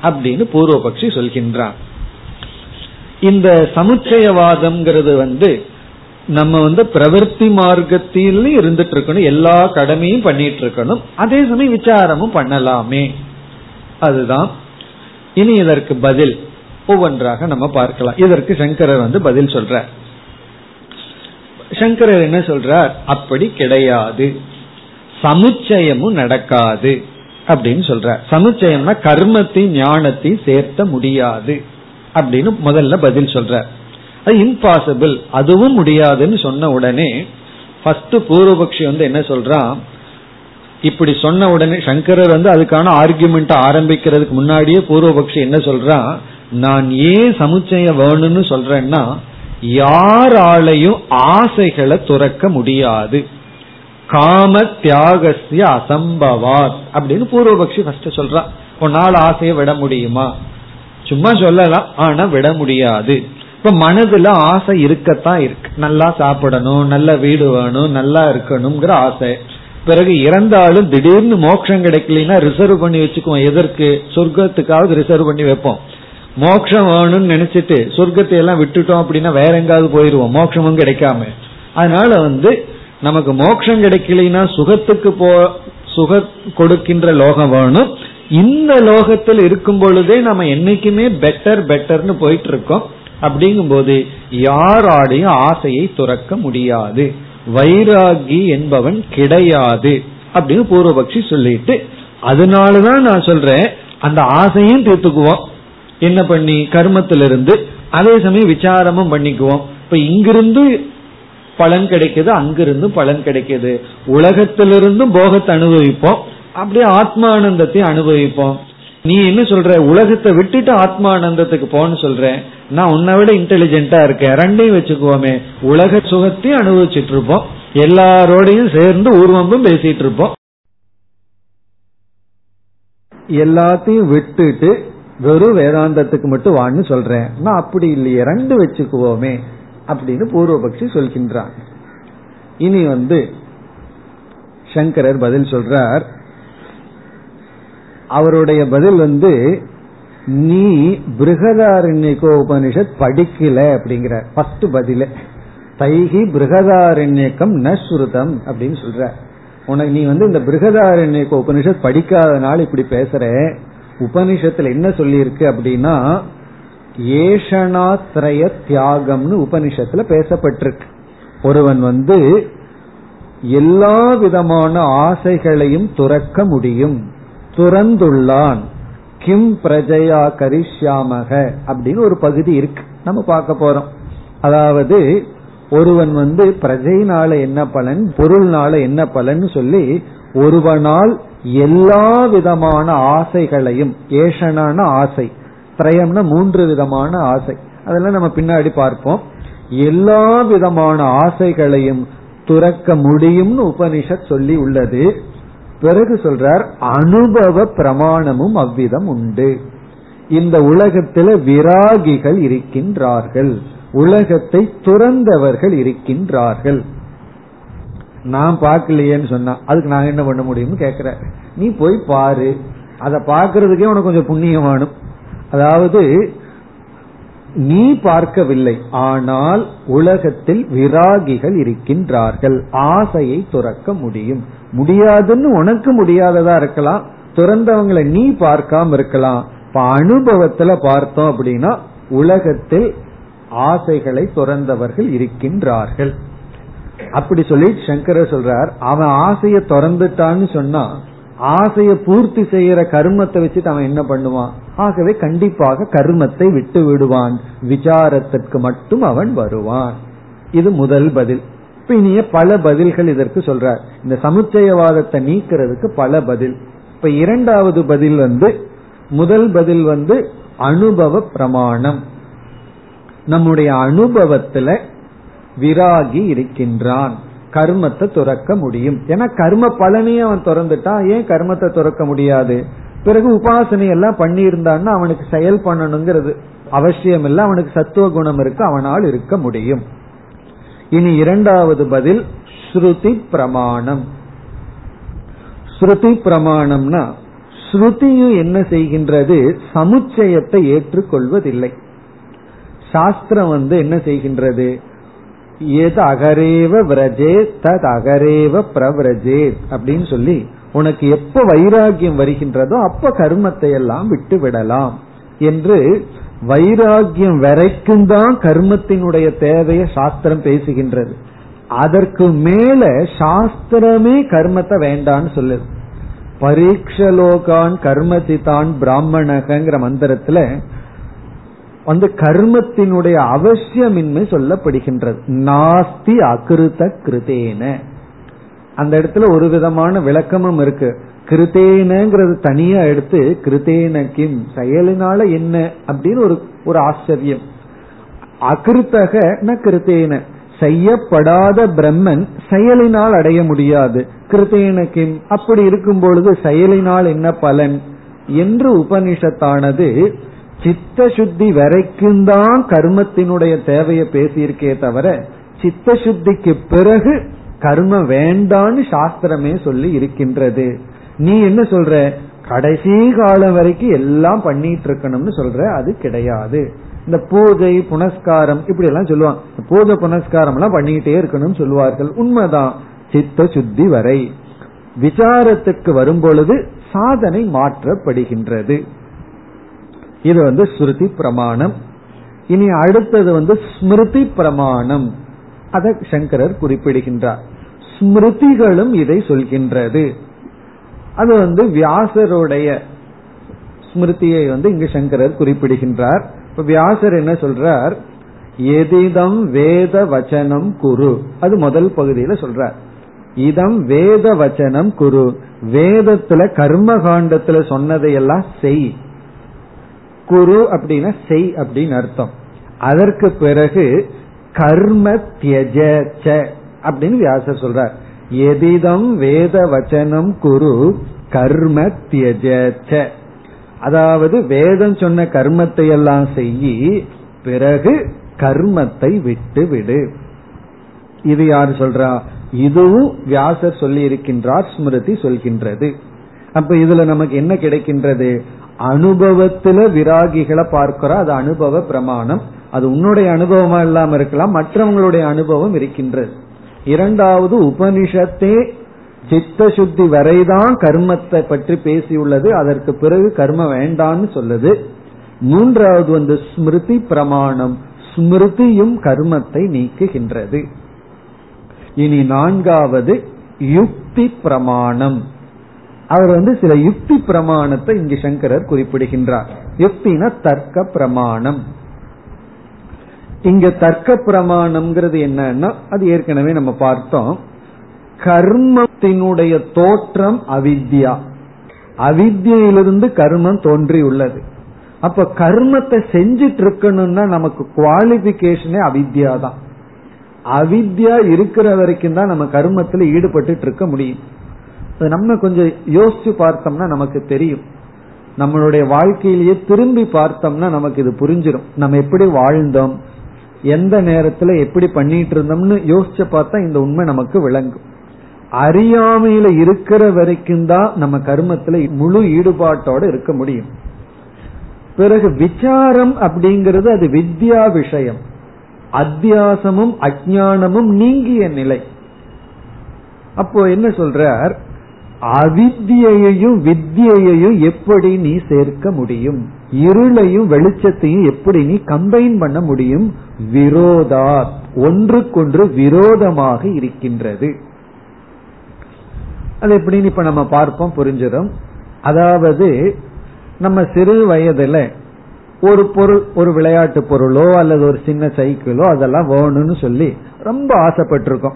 அப்படின்னு பூர்வபக்ஷி சொல்கின்றான். இந்த சமுச்சயவாதம்ங்கிறது வந்து நம்ம வந்து பிரவர்த்தி மார்க்கத்தில் இருந்துட்டு இருக்கணும் எல்லா கடமையும் பண்ணிட்டு இருக்கணும் அதே சமயம் விசாரமும் பண்ணலாமே. அதுதான். இனி இதற்கு பதில். ஒவ்வொன்றாக நம்ம பார்க்கலாம். இதற்கு சங்கரர் வந்து பதில் சொல்றார். சங்கரர் என்ன சொல்றார்? அப்படி கிடையாது. சமுச்சயமும் நடக்காது. அப்படின்னு சொல்ற சமுச்சயம்னா கர்மத்தையும் ஞானத்தையும் சேர்த்த முடியாது. அப்படின்னு முதல்ல பதில் சொல்ற. அது இம்பாசிபிள் அதுவும் முடியாதுன்னு சொன்ன உடனே ஃபர்ஸ்ட் பூர்வபக்ஷி வந்து என்ன சொல்றான் இப்படி சொன்ன உடனே சங்கரர் வந்து அதுக்கான ஆர்குமெண்ட் ஆரம்பிக்கிறதுக்கு முன்னாடியே பூர்வபக்ஷி என்ன சொல்றான் நான் ஏன் சமுச்சயம் வேணும்னு சொல்றேன்னா யாராலையும் ஆசைகளை துறக்க முடியாது. காம தியாகசிய அசம்பவாத் அப்படின்னு பூர்வபக்ஷி ஃபர்ஸ்ட் சொல்றான் உன்னால் ஆசையை விட முடியுமா? சும்மா சொல்லலாம். ஆனா விட முடியாது. இப்ப மனதுல ஆசை இருக்கத்தான் இருக்கு. நல்லா சாப்பிடணும் நல்ல வீடு வேணும் நல்லா இருக்கணுங்கிற ஆசை. பிறகு இறந்தாலும் திடீர்னு மோட்சம் கிடைக்கலன்னா ரிசர்வ் பண்ணி வச்சுக்குவோம். எதற்கு? சொர்க்கத்துக்காவது ரிசர்வ் பண்ணி வைப்போம். மோட்சம் வேணும்னு நினைச்சிட்டு சொர்க்கத்தை எல்லாம் விட்டுட்டோம் அப்படின்னா வேற எங்காவது போயிருவோம். மோட்சமும் கிடைக்காம. அதனால வந்து நமக்கு மோட்சம் கிடைக்கலன்னா சுகத்துக்கு போ சுக கொடுக்கின்ற லோகம் வேணும். இந்த லோகத்தில் இருக்கும் பொழுதே நம்ம என்னைக்குமே பெட்டர் பெட்டர்னு போயிட்டு இருக்கோம் அப்படிங்கும் போது யாராலையும் ஆசையை துறக்க முடியாது. வைராகி என்பவன் கிடையாது அப்படின்னு பூர்வபக்ஷி சொல்லிட்டு அதனாலதான் நான் சொல்றேன் அந்த ஆசையும் தீர்த்துக்குவோம். என்ன பண்ணி? கர்மத்திலிருந்து அதே சமயம் விசாரமும் பண்ணிக்குவோம். இப்ப இங்கிருந்து பலன் கிடைக்குது அங்கிருந்து பலன் கிடைக்குது. உலகத்திலிருந்தும் போகத்தை அனுபவிப்போம். அப்படியே ஆத்மானந்தத்தை அனுபவிப்போம். நீ என்ன சொல்ற? உலகத்தை விட்டுட்டு ஆத்மானந்தத்துக்கு போன்னு சொல்றேன் நான் உன்னை விட இன்டெலிஜென்டா இருக்கேன். ரெண்டையும் வச்சுக்குவோமே. உலக சுகத்தையும் அனுபவிச்சுட்டு இருப்போம் எல்லாரோடையும் சேர்ந்து ஊர்வம்பும் பேசிட்டு இருப்போம் எல்லாத்தையும் விட்டுட்டு வெறும் வேதாந்தத்துக்கு மட்டும் வான்னு சொல்றேன். நான் அப்படி இல்லையே. ரெண்டு வச்சுக்குவோமே அப்படின்னு பூர்வபக்ஷி சொல்கின்றான். இனி வந்து சங்கரர் பதில் சொல்றார். அவருடைய பதில் வந்து நீ பிருகதாரண்யகோ உபனிஷத் படிக்கல அப்படிங்கிற ஃபர்ஸ்ட் பதில. தைகி பிருகதாரண்யக்கம் ந ஸ்ருதம் அப்படின்னு சொல்ற உனக்கு நீ வந்து இந்த பிருகதாரண்யக உபனிஷத் படிக்காதனால இப்படி பேசுற. உபனிஷத்துல என்ன சொல்லியிருக்கு அப்படின்னா ஏஷனாத்ரய தியாகம்னு உபனிஷத்துல பேசப்பட்டிருக்கு. ஒருவன் வந்து எல்லா விதமான ஆசைகளையும் துறக்க முடியும். துறந்துள்ளான் கிம் பிரஜயா கரிஷ்யாமக அப்படின்னு ஒரு பகுதி இருக்கு. நம்ம பார்க்க போறோம். அதாவது ஒருவன் வந்து பிரஜைனால என்ன பலன் பொருள்னால என்ன பலன் சொல்லி ஒருவனால் எல்லா விதமான ஆசைகளையும் ஏஷனான ஆசை திரயம்னா மூன்று விதமான ஆசை. அதெல்லாம் நம்ம பின்னாடி பார்ப்போம். எல்லா விதமான ஆசைகளையும் துறக்க முடியும்னு உபனிஷத் சொல்லி உள்ளது. பிறகு சொல்றார் அனுபவ பிரமாணமும் அவ்விதம் உண்டு. இந்த உலகத்துல விராகிகள் இருக்கின்றார்கள். உலகத்தை துறந்தவர்கள் இருக்கின்றார்கள். நான் பார்க்கலையேன்னு சொன்னா அதுக்கு நான் என்ன பண்ண முடியும்னு கேக்குற. நீ போய் பாரு. அதை பாக்குறதுக்கே உனக்கு கொஞ்சம் புண்ணியம் வேணும். அதாவது நீ பார்க்கவில்லை. ஆனால் உலகத்தில் விராகிகள் இருக்கின்றார்கள். ஆசையை துறக்க முடியும். முடியாதுன்னு உனக்கு முடியாததா இருக்கலாம். துறந்தவங்களை நீ பார்க்காம இருக்கலாம். இப்ப அனுபவத்துல பார்த்தோம் அப்படின்னா உலகத்தில் ஆசைகளை துறந்தவர்கள் இருக்கின்றார்கள். அப்படி சொல்லி சங்கர சொல்றார் அவன் ஆசையை திறந்துட்டான்னு சொன்னா ஆசையை பூர்த்தி செய்யற கர்மத்தை வச்சுட்டு அவன் என்ன பண்ணுவான்? ஆகவே கண்டிப்பாக கர்மத்தை விட்டு விடுவான். விசாரத்திற்கு மட்டும் அவன் வருவான். இது முதல் பதில். இனிய பல பதில்கள் இதற்கு சொல்றார். இந்த சமுச்சயவாதத்தை நீக்கிறதுக்கு பல பதில். இப்ப இரண்டாவது பதில் வந்து முதல் பதில் வந்து அனுபவ பிரமாணம். நம்முடைய அனுபவத்துல விராகி இருக்கின்றான். கர்மத்தை துறக்க முடியும். ஏன்னா கர்ம பலனையும் அவன் திறந்துட்டான். ஏன் கர்மத்தை துறக்க முடியாது? பிறகு உபாசனை எல்லாம் பண்ணியிருந்தான்னா அவனுக்கு செயல் பண்ணணுங்கிறது அவசியம் இல்ல அவனுக்கு சத்துவ குணம் இருக்கு. அவனால் இருக்க முடியும். இனி இரண்டாவது பதில் ஸ்ருதி பிரமாணம். ஸ்ருதி பிரமாணம்னா ஸ்ருதியும் என்ன செய்கின்றது? சமுச்சயத்தை ஏற்றுக்கொள்வதில்லை. சாஸ்திரம் வந்து என்ன செய்கின்றது? எது அகரேவ விரஜே தத் அகரேவ பிரவிரஜே அப்படின்னு சொல்லி உனக்கு எப்ப வைராகியம் வருகின்றதோ அப்ப கர்மத்தை எல்லாம் விட்டு விடலாம் என்று வைராகியம் வரைக்கும் தான் கர்மத்தினுடைய தேவையை சாஸ்திரம் பேசுகின்றது. அதற்கு மேல சாஸ்திரமே கர்மத்தை வேண்டான்னு சொல்லுது. பரீட்சலோகான் கர்மதிதான் பிராமணகங்கிற மந்திரத்துல வந்து கர்மத்தினுடைய அவசியமின்மை சொல்லப்படுகின்றது. நாஸ்தி அகிருத கிருதேன அந்த இடத்துல ஒரு விதமான விளக்கமும் இருக்கு. கிருத்தேனங்கிறது தனியா எடுத்து கிருத்தேன கிம் செயலினால என்ன அப்படின்னு ஒரு ஒரு ஆச்சரியம். அகிருத்தக ந கிருத்தேன. செய்யப்படாத பிரம்மன் செயலினால் அடைய முடியாது. கிருத்தேன கிம் அப்படி இருக்கும் பொழுது செயலினால் என்ன பலன்? என்று உபனிஷத்தானது சித்த சுத்தி வரைக்கும் தான் கர்மத்தினுடைய தேவையை பேசியிருக்கே தவிர சித்த சுத்திக்கு பிறகு கர்ம வேண்டான்னு சாஸ்திரமே சொல்லி இருக்கின்றது. நீ என்ன சொல்ற? கடைசி காலம் வரைக்கும் எல்லாம் பண்ணிட்டு இருக்கணும்னு சொல்ற அது கிடையாது. இந்த பூஜை புனஸ்காரம் இப்படி எல்லாம் சொல்லுவாங்க பூஜை புனஸ்காரம் எல்லாம் பண்ணிக்கிட்டே இருக்கணும்னு சொல்லுவார்கள். உண்மைதான். சித்த சுத்தி வரை. விசாரத்துக்கு வரும்பொழுது சாதனை மாற்றப்படுகின்றது. இது வந்து ஸ்ருதி பிரமாணம். இனி அடுத்தது வந்து ஸ்மிருதி பிரமாணம். அதை சங்கரர் குறிப்பிடுகின்றார். ஸ்மிருதிகளும் இதை சொல்கின்றது. அது வந்து வியாசருடைய ஸ்மிருதியை வந்து இங்கு சங்கரர் குறிப்பிடுகின்றார். இப்ப வியாசர் என்ன சொல்றார்? எதிதம் வேத வச்சனம் குரு. அது முதல் பகுதியில சொல்றார். இதம் வேத வச்சனம் குரு. வேதத்துல கர்ம காண்டத்துல சொன்னதையெல்லாம் செய். குரு அப்படின்னா செய் அப்படின்னு அர்த்தம். அதற்கு பிறகு கர்ம தியஜ அப்படின்னு வியாசர் சொல்றார். எதிதம் வேத வச்சனம் குரு கர்ம தியஜ அதாவது வேதம் சொன்ன கர்மத்தை எல்லாம் செய்யி பிறகு கர்மத்தை விட்டு விடு. இது யார் சொல்றா? இதுவும் வியாசர் சொல்லி இருக்கின்றார் ஸ்மிருதி சொல்கின்றது. அப்ப இதுல நமக்கு என்ன கிடைக்கின்றது? அனுபவத்துல விராகிகளை பார்க்கிறோம் அது அனுபவ பிரமாணம். அது உன்னுடைய அனுபவமா இல்லாம இருக்கலாம் மற்றவங்களுடைய அனுபவம் இருக்கின்றது. இரண்டாவது உபனிஷத்தே சித்த சுத்தி வரைதான் கர்மத்தை பற்றி பேசியுள்ளது அதற்கு பிறகு கர்ம வேண்டாம்னு சொல்லுது. மூன்றாவது வந்து ஸ்மிருதி பிரமாணம் ஸ்மிருதியும் கர்மத்தை நீக்குகின்றது. இனி நான்காவது யுக்தி பிரமாணம். அவர் வந்து சில யுக்தி பிரமாணத்தை இங்கு சங்கரர் குறிப்பிடுகின்றார். யுக்தினா தர்க்க பிரமாணம். இங்க தர்க்க பிரமாணம்ங்கிறது என்னன்னா அது ஏற்கனவே நம்ம பார்த்தோம். கர்மத்தினுடைய தோற்றம் அவித்யா. அவித்யிலிருந்து கர்மம் தோன்றி உள்ளது அப்ப கர்மத்தை செஞ்சிட்டு இருக்கணும்னா நமக்கு குவாலிபிகேஷனே அவித்யா தான் அவித்யா இருக்கிற வரைக்கும் தான் நம்ம கர்மத்துல ஈடுபட்டு இருக்க முடியும் நம்ம கொஞ்சம் யோசிச்சு பார்த்தோம்னா நமக்கு தெரியும். நம்மளுடைய வாழ்க்கையிலேயே திரும்பி பார்த்தோம்னா நமக்கு இது புரிஞ்சிடும் நம்ம எப்படி வாழ்ந்தோம்? எந்த நேரத்துல எப்படி பண்ணிட்டு இருந்தோம்னு யோசிச்சு பார்த்தா இந்த உண்மை நமக்கு விளங்கும். அறியாமையில இருக்கிற வரைக்கும் தான் நம்ம கர்மத்துல முழு ஈடுபாட்டோட இருக்க முடியும். பிறகு விசாரம் அப்படிங்கிறது அது வித்யா விஷயம். அத்தியாசமும் அஜானமும் நீங்கிய நிலை. அப்போ என்ன சொல்றார்? அவித்யையும் வித்யையும் எப்படி நீ சேர்க்க முடியும்? இருளையும் வெளிச்சத்தையும் எப்படி நீ கம்பைன் பண்ண முடியும்? விரோதா. ஒன்றுக்கொன்று விரோதமாக இருக்கின்றது. அது எப்படின்னு இப்ப நம்ம பார்ப்போம் புரிஞ்சிடும் அதாவது நம்ம சிறு வயதுல ஒரு பொருள் ஒரு விளையாட்டு பொருளோ அல்லது ஒரு சின்ன சைக்கிளோ அதெல்லாம் வேணும்னு சொல்லி ரொம்ப ஆசைப்பட்டிருக்கோம்.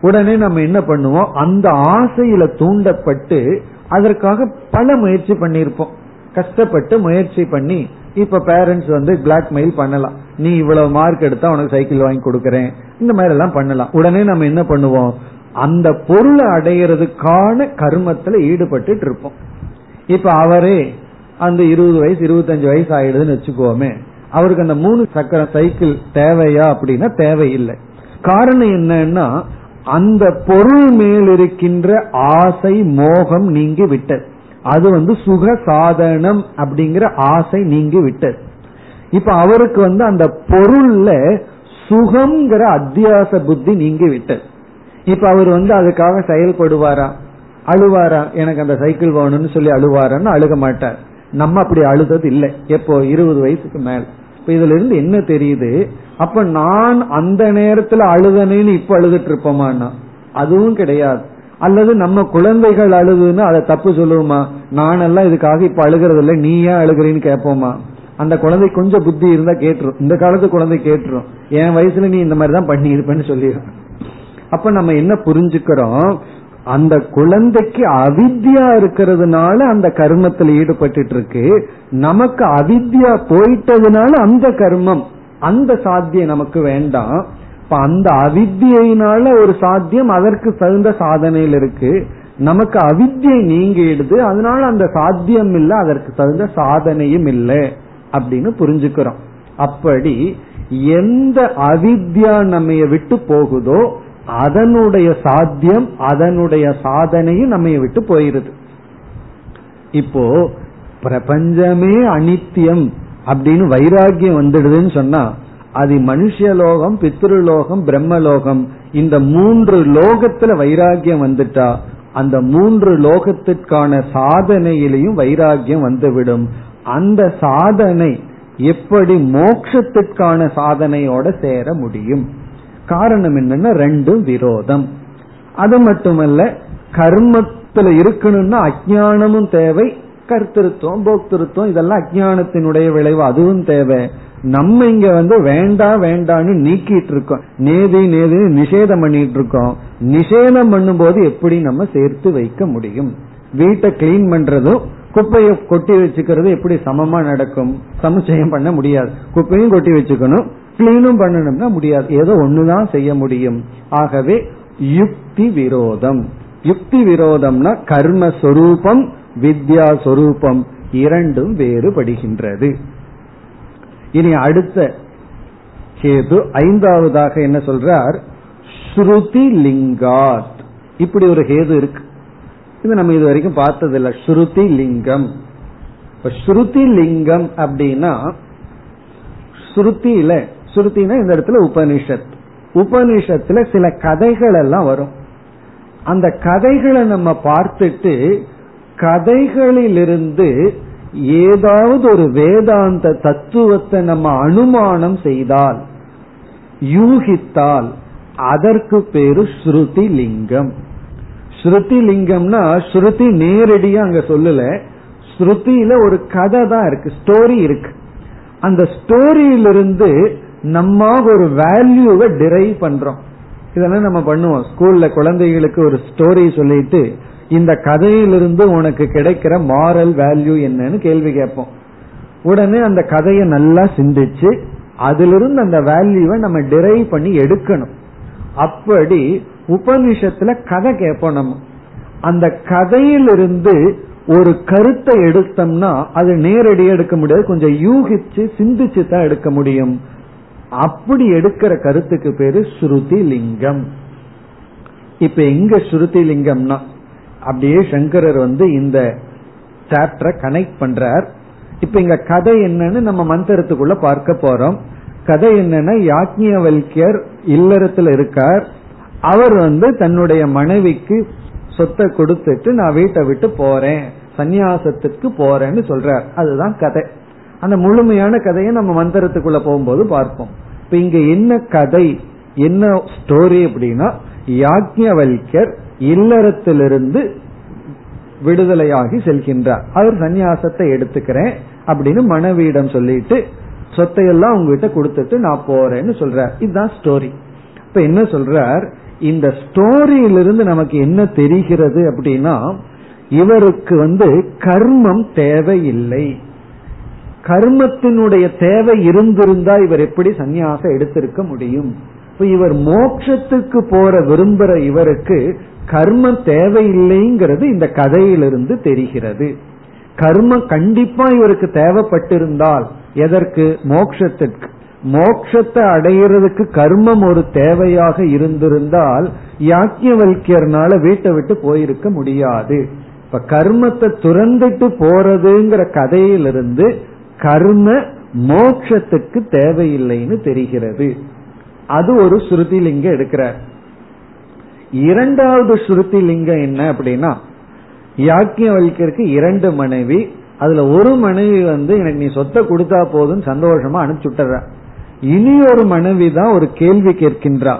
உடனே நம்ம என்ன பண்ணுவோம்? அந்த ஆசையில தூண்டப்பட்டு அதற்காக பல முயற்சி பண்ணியிருப்போம். கஷ்டப்பட்டு முயற்சி பண்ணி இப்ப பேரண்ட்ஸ் வந்து பிளாக்மெயில் பண்ணலாம். நீ இவ்வளவு மார்க் எடுத்தா உனக்கு சைக்கிள் வாங்கி கொடுக்கறேன். இந்த மாதிரி எல்லாம் பண்ணலாம். உடனே நம்ம என்ன பண்ணுவோம்? அந்த பொருளை அடையிறதுக்கான கர்மத்துல ஈடுபட்டு இருப்போம். இப்ப அவரே அந்த இருபது வயசு இருபத்தஞ்சு வயசு ஆயிடுதுன்னு வச்சுக்கோமே. அவருக்கு அந்த மூணு சக்கர சைக்கிள் தேவையா அப்படின்னா தேவையில்லை. காரணம் என்னன்னா அந்த பொருள் மேல் இருக்கின்ற ஆசை மோகம் நீங்கி விட்டது. அது வந்து சுக சாதனம் அப்படிங்கிற ஆசை நீங்கி விட்டது. இப்ப அவருக்கு வந்து அந்த பொருள்ல சுகம்ங்கிற அத்தியாச புத்தி நீங்கி விட்டது. இப்ப அவர் வந்து அதுக்காக செயல்படுவாரா? அழுவாரா? எனக்கு அந்த சைக்கிள் வேணும்னு சொல்லி அழுவாரான்னு அழுக மாட்டார். நம்ம அப்படி அழுதது இல்லை. எப்போ? இருபது வயசுக்கு மேல. இப்ப இதுல இருந்து என்ன தெரியுது? அப்ப நான் அந்த நேரத்துல அழுதனேன்னு இப்ப அழுதுட்டு இருப்போமான்னா? அதுவும் கிடையாது. அல்லது நம்ம குழந்தைகள் அழுதுன்னு அதை தப்பு சொல்லுவோமா? நானெல்லாம் இதுக்காக இப்ப அழுகிறது இல்லை நீ ஏன் அழுகிறேன்னு கேட்போமா? அந்த குழந்தை கொஞ்சம் புத்தி இருந்தா கேட்டுரும். இந்த காலத்து குழந்தை கேட்டுரும். என் வயசுல நீ இந்த மாதிரி தான் பண்ணி இருப்பேன்னு சொல்லிடும் அப்ப நம்ம என்ன புரிஞ்சுக்கிறோம்? அந்த குழந்தைக்கு அவித்யா இருக்கிறதுனால அந்த கர்மத்தில் ஈடுபட்டு இருக்கு நமக்கு அவித்யா போயிட்டதுனால அந்த கர்மம் அந்த சாத்தியம் நமக்கு வேண்டாம். இப்ப அந்த அவித்தியினால ஒரு சாத்தியம் அதற்கு தகுந்த சாதனையில் இருக்கு. நமக்கு அவித்தியை நீங்கிடுது அதனால அந்த சாத்தியம் இல்ல அதற்கு தகுந்த சாதனையும் இல்லை அப்படின்னு புரிஞ்சுக்கிறோம். அப்படி எந்த அவித்யா நம்ம விட்டு போகுதோ அதனுடைய சாத்தியம் அதனுடைய சாதனையும் நம்ம விட்டு போயிருது. இப்போ பிரபஞ்சமே அனித்தியம் அப்படின்னு வைராகியம் வந்துடுதுன்னு சொன்னா அது மனுஷலோகம் பித்ருலோகம் பிரம்மலோகம் இந்த மூன்று லோகத்துல வைராகியம் வந்துட்டா அந்த மூன்று லோகத்திற்கான சாதனையிலையும் வைராகியம் வந்துவிடும். அந்த சாதனை எப்படி மோட்சத்திற்கான சாதனையோட சேர முடியும்? காரணம் என்னன்னா ரெண்டும் விரோதம். அது மட்டுமல்ல கர்மத்துல இருக்கணும்னா அஜானமும் தேவை கர்த்திருத்தம் போக்திருத்தம் இதெல்லாம் அஜானத்தினுடைய விளைவு அதுவும் தேவை. நம்ம இங்க வந்து வேண்டாம் வேண்டான்னு நீக்கிட்டு இருக்கோம். நேதி நேதி நிஷேதம் பண்ணிட்டு இருக்கோம். நிஷேதம் பண்ணும்போது எப்படி நம்ம சேர்த்து வைக்க முடியும்? வீட்டை கிளீன் பண்றதும் குப்பையை கொட்டி வச்சுக்கிறது எப்படி சமமா நடக்கும்? சமுச்சயம் பண்ண முடியாது. குப்பையும் கொட்டி வச்சுக்கணும். கிளீனும் பண்ணணும்னா முடியாது. ஏதோ ஒண்ணுதான் செய்ய முடியும். ஆகவே யுக்தி விரோதம். யுக்தி விரோதம்னா கர்ம சொரூபம் வித்யா சொரூபம். இரண்டும் வேறுபடுகின்றது. இனி அடுத்த கேது ஐந்தாவதாக என்ன சொல்றார்? ஸ்ருதி லிங்காத். இப்படி ஒரு ஹேது இருக்கு. இது நம்ம இது வரைக்கும் பார்த்ததில்ல. ஸ்ருதி லிங்கம். இப்ப ஸ்ருதி லிங்கம் அப்படின்னா ஸ்ருதியில ஸ்ருதினா இந்த இடத்துல உபனிஷத். உபனிஷத்துல சில கதைகள் எல்லாம் வரும். அந்த கதைகளை நம்ம பார்த்துட்டு கதைகளிலிருந்து ஏதாவது ஒரு வேதாந்த தத்துவத்தை நம்ம அனுமானம் செய்தால் யூகித்தால் அதற்கு பேரு ஸ்ருதி லிங்கம் ஸ்ருதி லிங்கம்னா ஸ்ருதி நேரடியா அங்க சொல்லல. ஸ்ருதியில ஒரு கதை தான் இருக்கு ஸ்டோரி இருக்கு. அந்த ஸ்டோரியிலிருந்து நம்ம ஒரு வேல்யூவை டிரைவ் பண்றோம். இதெல்லாம் நம்ம பண்ணுவோம். ஸ்கூல்ல குழந்தைகளுக்கு ஒரு ஸ்டோரி சொல்லிட்டு இந்த கதையிலிருந்து உனக்கு கிடைக்கிற மாரல் வேல்யூ என்னன்னு கேள்வி கேட்போம். உடனே அந்த கதையை நல்லா சிந்திச்சு அதிலிருந்து அந்த வேல்யூவை நம்ம டிரைவ் பண்ணி எடுக்கணும். அப்படி உபனிஷத்துல கதை கேட்போம் நம்ம. அந்த கதையிலிருந்து ஒரு கருத்தை எடுத்தோம்னா அது நேரடியாக எடுக்க முடியாது கொஞ்சம் யூகிச்சு சிந்திச்சு தான் எடுக்க முடியும். அப்படி எடுக்கிற கருத்துக்கு பேரு ஸ்ருதி லிங்கம் இப்ப எங்க ஸ்ருதி லிங்கம்னா அப்படியே சங்கரர் வந்து இந்த சாப்டரை கனெக்ட் பண்றார். இப்ப இங்க கதை என்னன்னு நம்ம மந்திரத்துக்குள்ள பார்க்க போறோம். கதை என்னன்னா யாக்ஞவல்யர் இல்லறத்துல இருக்கார். அவர் வந்து தன்னுடைய மனைவிக்கு சொத்தை கொடுத்துட்டு நான் வீட்டை விட்டு போறேன் சந்நியாசத்துக்கு போறேன்னு சொல்றார். அதுதான் கதை. அந்த முழுமையான கதையை நம்ம மந்திரத்துக்குள்ள போகும்போது பார்ப்போம். இப்ப இங்க என்ன கதை என்ன ஸ்டோரி அப்படின்னா யாக்ஞவல்யர் இல்லறத்திலிருந்து விடுதலையாகி செல்கின்றார். அவர் சந்நியாசத்தை எடுத்துக்கிறேன் அப்படின்னு மனைவியிடம் சொல்லிட்டு சொத்தையெல்லாம் உங்ககிட்ட கொடுத்துட்டு நான் போறேன்னு சொல்றார். இதுதான் ஸ்டோரி இப்ப என்ன சொல்றார்? இந்த ஸ்டோரியிலிருந்து நமக்கு என்ன தெரிகிறது அப்படின்னா இவருக்கு வந்து கர்மம் தேவையில்லை. கர்மத்தினுடைய தேவை இருந்திருந்தா இவர் எப்படி சந்நியாசம் எடுத்திருக்க முடியும்? இப்ப இவர் மோட்சத்துக்கு போற விரும்புற இவருக்கு கர்மம் தேவையில்லைங்கிறது இந்த கதையிலிருந்து தெரிகிறது. கர்மம் கண்டிப்பா இவருக்கு தேவைப்பட்டிருந்தால் எதற்கு? மோக்ஷத்திற்கு. மோக்ஷத்தை அடையிறதுக்கு கர்மம் ஒரு தேவையாக இருந்திருந்தால் யாக்கியவல்யர்னால வீட்டை விட்டு போயிருக்க முடியாது. இப்ப கர்மத்தை துறந்துட்டு போறதுங்கிற கதையிலிருந்து கர்ம மோக்ஷத்துக்கு தேவையில்லைன்னு தெரிகிறது. அது ஒரு ஸ்ருதி லிங்கம் எடுக்கிறார். இரண்டாவது ஸ்ருதி லிங்கம் என்ன அப்படின்னா யாக்கியவல்யருக்கு இரண்டு மனைவி அதுல ஒரு மனைவி வந்து எனக்கு நீ சொத்தை கொடுத்தா போதும் சந்தோஷமா அனுப்பிச்சுட்டுற. இனி ஒரு மனைவி தான் ஒரு கேள்வி கேட்கின்றா.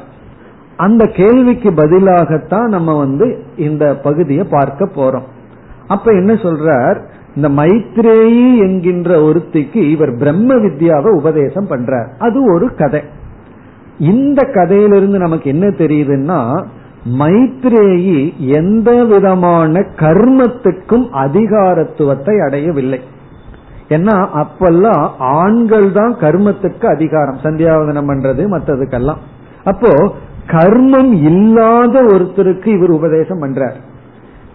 அந்த கேள்விக்கு பதிலாகத்தான் நம்ம வந்து இந்த பகுதியை பார்க்க போறோம். அப்ப என்ன சொல்றார்? இந்த மைத்ரேயி என்கின்ற ஒருத்திக்கு இவர் பிரம்ம வித்யாவை உபதேசம் பண்றார். அது ஒரு கதை. இந்த கதையிலிருந்து நமக்கு என்ன தெரியுதுன்னா மைத்ரேயி எந்த விதமான கர்மத்துக்கும் அதிகாரத்துவத்தை அடையவில்லை. ஏன்னா அப்பெல்லாம் ஆண்கள் தான் கர்மத்துக்கு அதிகாரம். சந்தியாவதனம் பண்றது மற்றதுக்கெல்லாம் அப்போ கர்மம் இல்லாத ஒருத்தருக்கு இவர் உபதேசம் பண்றார்.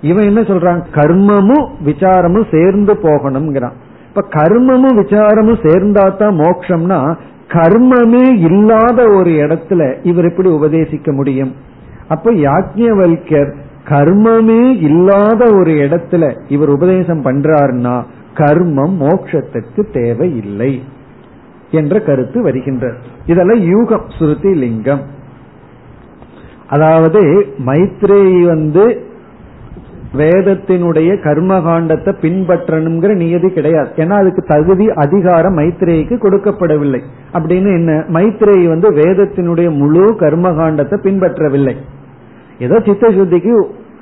இவன் என்ன சொல்றான்? கர்மமும் விசாரமும் சேர்ந்து போகணும்ங்கிறான். இப்ப கர்மமும் விசாரமும் சேர்ந்தா தான் மோட்சம்னா கர்மமே இல்லாத ஒரு இடத்துல இவர் எப்படி உபதேசிக்க முடியும்? அப்ப யாஜ்யவல்யர் கர்மமே இல்லாத ஒரு இடத்துல இவர் உபதேசம் பண்றாருன்னா கர்மம் மோட்சத்துக்கு தேவையில்லை என்ற கருத்து வருகின்றது. இதெல்லாம் யூகம் சுருதி லிங்கம். அதாவது மைத்ரேயி வந்து வேதத்தினுடைய கர்மகாண்டத்தை பின்பற்றணுங்கிற நியதி கிடையாது. ஏன்னா அதுக்கு தகுதி அதிகாரம் மைத்ரேயிக்கு கொடுக்கப்படவில்லை. அப்படின்னு என்ன? மைத்ரேயி வந்து வேதத்தினுடைய முழு கர்மகாண்டத்தை பின்பற்றவில்லை. ஏதோ சித்த சுத்திக்கு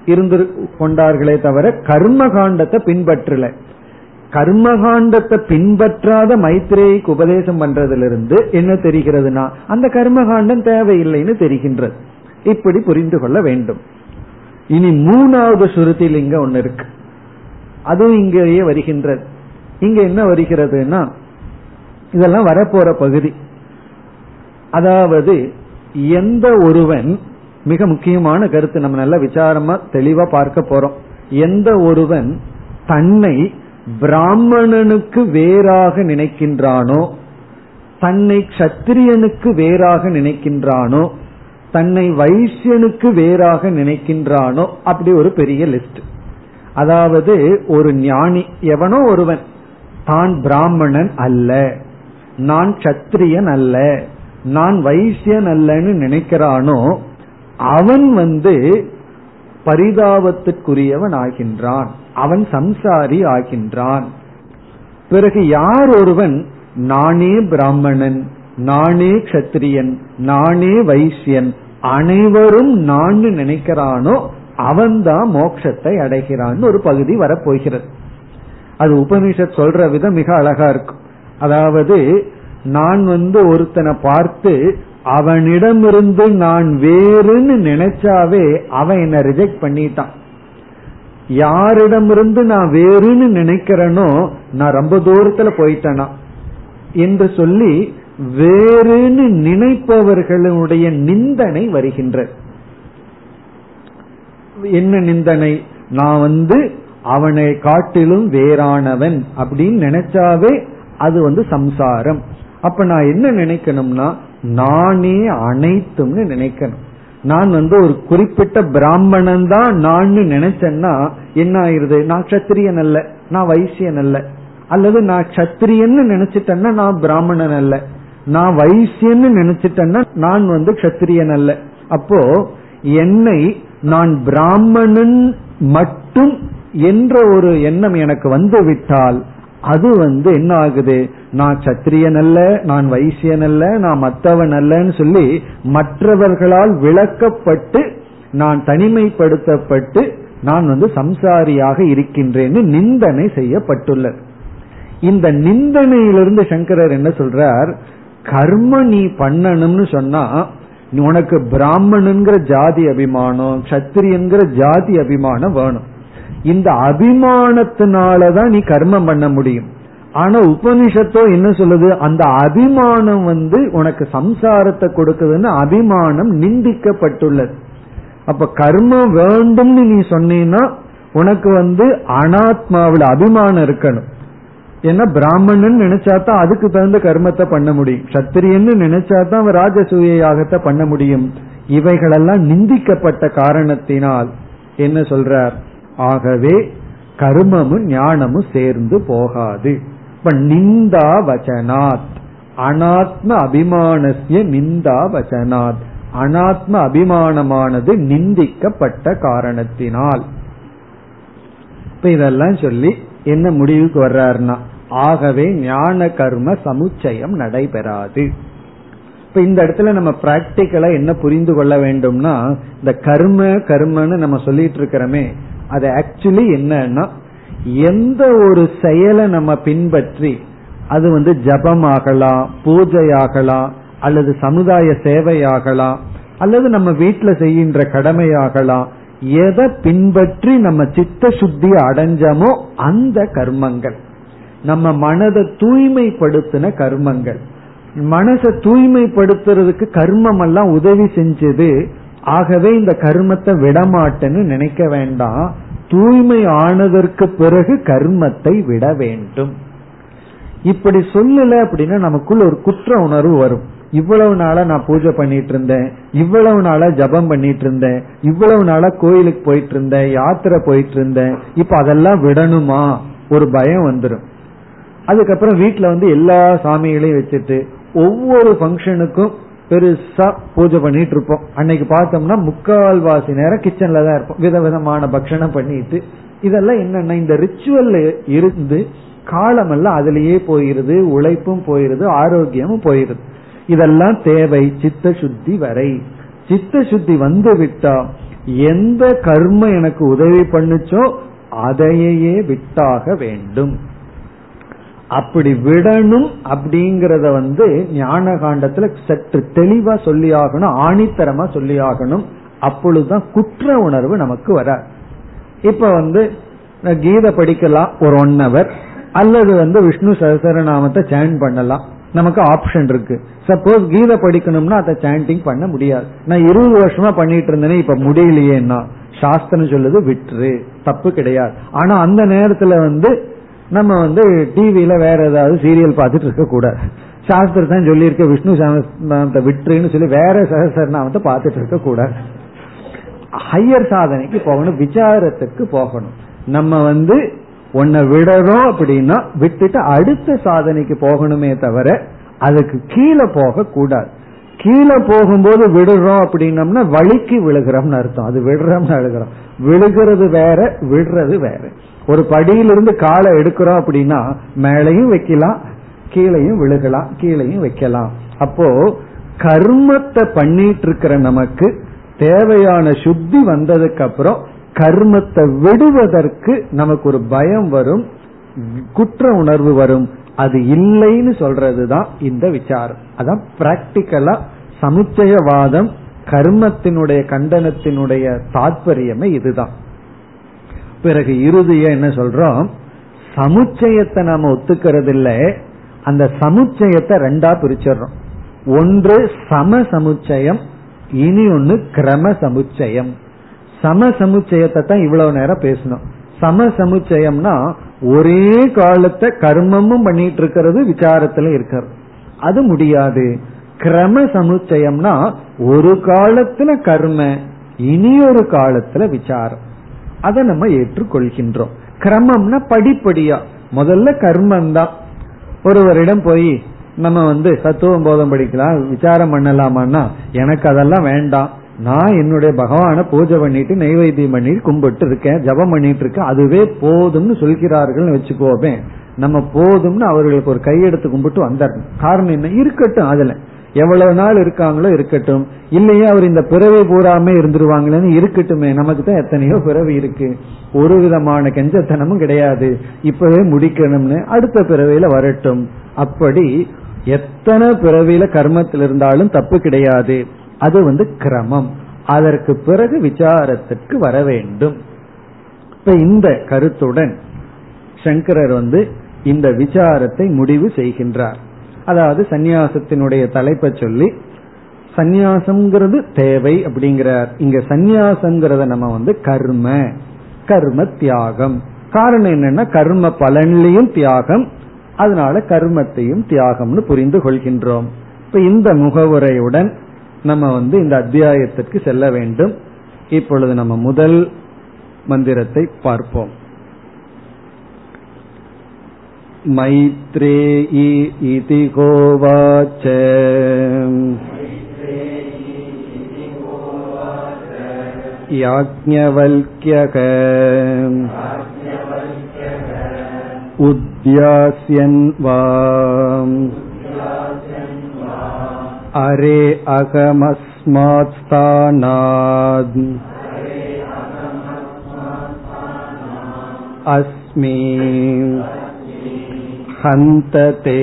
இருந்து கொண்டார்களே தவிர கர்மகாண்டத்தை பின்பற்றல. கர்மகாண்டத்தை பின்பற்றாத மைத்ரேயிக்கு உபதேசம் பண்றதிலிருந்து என்ன தெரிகிறதுனா அந்த கர்மகாண்டம் தேவையில்லைன்னு தெரிகின்றது. இப்படி புரிந்து கொள்ள வேண்டும். இனி மூணாவது சுருதி இங்க ஒன்னு இருக்கு. அதுவும் இங்கேயே வருகின்றது. இங்க என்ன வருகிறதுனா இதெல்லாம் வரப்போற பகுதி. அதாவது எந்த ஒருவன் மிக முக்கியமான கருத்து நம்ம நல்ல விசாரமா தெளிவா பார்க்க போறோம். எந்த ஒருவன் தன்னை பிராமணனுக்கு வேறாக நினைக்கின்றானோ தன்னை சத்திரியனுக்கு வேறாக நினைக்கின்றானோ தன்னை வைசியனுக்கு வேறாக நினைக்கின்றானோ அப்படி ஒரு பெரிய லிஸ்ட் அதாவது ஒரு ஞானி எவனோ ஒருவன் தான் பிராமணன் அல்ல நான் சத்திரியன் அல்ல நான் வைசியன் அல்லன்னு நினைக்கிறானோ அவன் வந்து பரிதாபத்திற்குரியவன் ஆகின்றான். அவன் சம்சாரி ஆகின்றான். பிறகு யார் ஒருவன்? நானே பிராமணன் நானே கத்திரியன் நானே வைசியன் அனைவரும் நான் நினைக்கிறானோ அவன்தான் மோட்சத்தை அடைகிறான் ஒரு பகுதி வரப்போகிறது. அது உபனிஷத் சொல்ற விதம் மிக அழகா இருக்கும். அதாவது நான் வந்து ஒருத்தனை பார்த்து அவனிடமிருந்து நான் வேறுன்னு நினைச்சாவே அவன் என்ன ரிஜெக்ட் பண்ணிட்டான். யாரிடமிருந்து நான் வேறுன்னு நினைக்கிறேனோ நான் ரொம்ப தூரத்துல போயிட்டேனா? என்று சொல்லி வேறுன்னு நினைப்பவர்களுடைய நிந்தனை வருகின்றது. என்ன நிந்தனை? நான் வந்து அவனை காட்டிலும் வேறானவன் அப்படின்னு நினைச்சாவே அது வந்து சம்சாரம். அப்ப நான் என்ன நினைக்கணும்னா நானே அனைத்தும்னு நினைக்கணும். நான் வந்து ஒரு குறிப்பிட்ட பிராமணன் தான் நான் நினைச்சேன்னா என்ன ஆயிருது? நான் கத்திரியன் அல்ல. நான் வைசியன் அல்ல. அல்லது நான் கத்திரியன்னு நினைச்சிட்டேன்னா நான் பிராமணன் அல்ல. நான் வைசியன்னு நினைச்சிட்டேன்னா நான் வந்து கத்திரியன் அல்ல. அப்போ என்னை நான் பிராமணன் மட்டும் என்ற ஒரு எண்ணம் எனக்கு வந்து விட்டால் அது வந்து என்ன ஆகுது? நான் சத்திரியன் அல்ல நான் வைசியன் அல்ல நான் மத்தவன் அல்லன்னு சொல்லி மற்றவர்களால் விளக்கப்பட்டு நான் தனிமைப்படுத்தப்பட்டு நான் வந்து சம்சாரியாக இருக்கின்றேன்னு நிந்தனை செய்யப்பட்டுள்ளது. இந்த நிந்தனையிலிருந்து சங்கரர் என்ன சொல்றார்? கர்ம நீ பண்ணணும்னு சொன்னா உனக்கு பிராமணன்கிற ஜாதி அபிமானம் சத்திரியன்கிற ஜாதி அபிமானம் வேணும். இந்த அபிமானத்தினாலதான் நீ கர்மம் பண்ண முடியும். ஆனா உபனிஷத்தோ என்ன சொல்லுது? அந்த அபிமானம் வந்து உனக்கு சம்சாரத்தை கொடுக்குதுன்னு அபிமானம் நிந்திக்கப்பட்டுள்ளது. அப்ப கர்மம் வேண்டும்னு நீ சொன்னீன்னா உனக்கு வந்து அனாத்மாவில் அபிமானம் இருக்கணும். ஏன்னா பிராமணன் நினைச்சாதான் அதுக்கு தகுந்த கர்மத்தை பண்ண முடியும். சத்திரியன்னு நினைச்சாதான் அவன் ராஜசூயாகத்தை பண்ண முடியும். இவைகளெல்லாம் நிந்திக்கப்பட்ட காரணத்தினால் என்ன சொல்றார்? ஆகவே கர்மமும் ஞானமும் சேர்ந்து போகாது. இப்ப நிந்தா வச்சனாத் அனாத்ம அபிமானசிய நிந்தா வச்சனாத் அனாத்ம அபிமானமானது நிந்திக்கப்பட்ட காரணத்தினால். இப்ப இதெல்லாம் சொல்லி என்ன முடிவுக்கு வர்றாருன்னா ஆகவே ஞான கர்ம சமுச்சயம் நடைபெறாது. இப்ப இந்த இடத்துல நம்ம பிராக்டிக்கலா என்ன புரிந்து கொள்ள வேண்டும்னா இந்த கர்ம கர்மன்னு நம்ம சொல்லிட்டு இருக்கிறோமே அது ஆக்சுவலி என்னன்னா எந்த ஒரு செயலை நம்ம பின்பற்றி அது வந்து ஜபமாகலாம் ஆகலாம் பூஜை ஆகலாம் அல்லது சமுதாய சேவையாகலாம் அல்லது நம்ம வீட்டுல செய்கின்ற கடமையாகலாம் எதை பின்பற்றி நம்ம சித்த சுத்தி அடைஞ்சமோ அந்த கர்மங்கள். நம்ம மனதை தூய்மைப்படுத்தின கர்மங்கள். மனசை தூய்மைப்படுத்துறதுக்கு கர்மம் எல்லாம் உதவி செஞ்சது ஆகவே இந்த கர்மத்தை விடமாட்டேன்னு நினைக்க வேண்டாம். தூய்மை ஆனதற்கு பிறகு கர்மத்தை விட வேண்டும். இப்படி சொல்லல அப்படின்னா நமக்குள் ஒரு குற்ற உணர்வு வரும். இவ்வளவு நாளா நான் பூஜை பண்ணிட்டு இருந்தேன். இவ்வளவு நாளா ஜபம் பண்ணிட்டு இருந்தேன். இவ்வளவு நாளா கோயிலுக்கு போயிட்டு இருந்தேன். யாத்திரை போயிட்டு இருந்தேன். இப்ப அதெல்லாம் விடணுமா? ஒரு பயம் வந்துடும் அதுக்கப்புறம் வீட்டுல வந்து எல்லா சாமிகளையும் வச்சுட்டு ஒவ்வொரு ஃபங்க்ஷனுக்கும் பெருசா பூஜை பண்ணிட்டு இருப்போம். அன்னைக்கு பார்த்தோம்னா முக்கால்வாசி நேரம் கிச்சன்ல தான் இருப்போம். விதவிதமான பக்ஷணம் பண்ணிட்டு இதெல்லாம் என்னன்னா இந்த ரிச்சுவல்ல இருந்து காலம் எல்லாம் அதுலயே போயிருது உழைப்பும் போயிருது ஆரோக்கியமும் போயிருது. இதெல்லாம் தேவை சித்த சுத்தி வரை. சித்த சுத்தி வந்து விட்டா எந்த கர்ம எனக்கு உதவி பண்ணுச்சோ அதையே விட்டாக வேண்டும். அப்படி விடணும் அப்படிங்கறத வந்து ஞான காண்டத்துல சற்று தெளிவா சொல்லி ஆகணும் ஆணித்தரமா சொல்லி ஆகணும் அப்பொழுதுதான் குற்ற உணர்வு நமக்கு வர. இப்ப வந்து கீதை படிக்கலாம் ஒரு ஒன் ஹவர் அல்லது வந்து விஷ்ணு சகசரநாமத்தை சேன் பண்ணலாம். நமக்கு ஆப்ஷன் இருக்கு. சப்போஸ் கீதை படிக்கணும்னா அதை சாண்டிங் பண்ண முடியாது. நான் இருபது வருஷமா பண்ணிட்டு இருந்தேனே இப்ப முடியலையேன்னா சாஸ்திரம் சொல்லுது விட்டுரு தப்பு கிடையாது. ஆனா அந்த நேரத்துல வந்து நம்ம வந்து டிவியில வேற ஏதாவது சீரியல் பார்த்துட்டு இருக்க கூடாது. சாஸ்திரம் தான் சொல்லியிருக்க விஷ்ணு சகஸ்ரநாமத்தை விட்டுருன்னு சொல்லி வேற சகசரநாமத்தை பார்த்துட்டு இருக்க கூடாது. ஹையர் சாதனைக்கு போகணும் விசாரத்துக்கு போகணும். நம்ம வந்து உன்னை விடறோம் அப்படின்னா விட்டுட்டு அடுத்த சாதனைக்கு போகணுமே தவிர அதுக்கு கீழே போக கூடாது. கீழே போகும்போது விடுறோம் அப்படின்னம்னா வழிக்கு விழுகிறோம்னு அர்த்தம். அது விடுறோம்னு அழுகிறோம். விழுகிறது வேற விடுறது வேற. ஒரு படியிலிருந்து காலை எடுக்கிறோம் அப்படின்னா மேலையும் வைக்கலாம் கீழையும் விழுகலாம் கீழையும் வைக்கலாம். அப்போ கர்மத்தை பண்ணிட்டு இருக்கிற நமக்கு தேவையான சுத்தி வந்ததுக்கு அப்புறம் கர்மத்தை விடுவதற்கு நமக்கு ஒரு பயம் வரும் குற்ற உணர்வு வரும். அது இல்லைன்னு சொல்றதுதான் இந்த விசாரம். அதான் பிராக்டிக்கலா சமுச்சயவாதம் கர்மத்தினுடைய கண்டனத்தினுடைய தாற்பயமே இதுதான். பிறகு இறுதிய என்ன சொல்றோம்? சமுச்சயத்தை நாம ஒத்துக்கிறது இல்ல அந்த சமுச்சயத்தை ரெண்டா பிரிச்சிடறோம். ஒன்று சம சமுச்சயம் இனி ஒன்னு கிரம சமுச்சயம். சம சமுச்சயத்தை தான் இவ்வளவு நேரம் பேசணும். சம சமுச்சயம்னா ஒரே காலத்தை கர்மமும் பண்ணிட்டு இருக்கிறது விசாரத்துல இருக்கிறது. அது முடியாது. கிரம சமுச்சயம்னா ஒரு காலத்துல கர்ம இனி ஒரு காலத்துல விசாரம். அதை நம்ம ஏற்றுக்கொள்கின்றோம். கிரமம்னா படிப்படியா. முதல்ல கர்மம் தான் ஒருவரிடம் போய் நம்ம வந்து தத்துவம் போதம் படிக்கலாம் விசாரம் பண்ணலாமான்னா எனக்கு அதெல்லாம் வேண்டாம். நான் என்னுடைய பகவான பூஜை பண்ணிட்டு நைவேத்தியம் பண்ணிட்டு கும்பிட்டு இருக்கேன் ஜபம் பண்ணிட்டு இருக்கேன். அதுவே போதும்னு சொல்கிறார்கள் வச்சுக்கோமே. நம்ம போதும்னு அவர்களுக்கு ஒரு கையெடுத்து கும்பிட்டு வந்தார் காரணம் என்ன? இருக்கட்டும் அதுல. எவ்வளவு நாள் இருக்காங்களோ இருக்கட்டும். இல்லையே அவர் இந்த பிறவை பூராமே இருந்துருவாங்களேன்னு இருக்கட்டுமே. நமக்கு தான் எத்தனையோ பிறவி இருக்கு. ஒரு விதமான கெஞ்சத்தனமும் கிடையாது. இப்பவே முடிக்கணும்னு அடுத்த பிறவையில வரட்டும். அப்படி எத்தனை பிறவியில கர்மத்தில் இருந்தாலும் தப்பு கிடையாது. அது வந்து கிரமம். அதற்கு பிறகு விசாரத்திற்கு வர வேண்டும். இப்ப இந்த கருத்துடன் சங்கரர் வந்து இந்த விசாரத்தை முடிவு செய்கின்றார். அதாவது சந்நியாசத்தினுடைய தலைப்பை சொல்லி சந்நியாசம்ங்கிறது தேவை அப்படிங்கிறார். இங்க சந்நியாசங்கிறத நம்ம வந்து கர்ம கர்ம தியாகம். காரணம் என்னன்னா கர்ம பலன்லையும் தியாகம் அதனால கர்மத்தையும் தியாகம்னு புரிந்து கொள்கின்றோம். இப்ப இந்த முகவுரையுடன் நம்ம வந்து இந்த அத்தியாயத்திற்கு செல்ல வேண்டும். இப்பொழுது நம்ம முதல் மந்திரத்தை பார்ப்போம். मैत्रेयी इति गोवाच याज्ञवल्क्यक उद्यास्यन् वा अरे अगमस्मात् स्थानाद् अस्मि हन्तते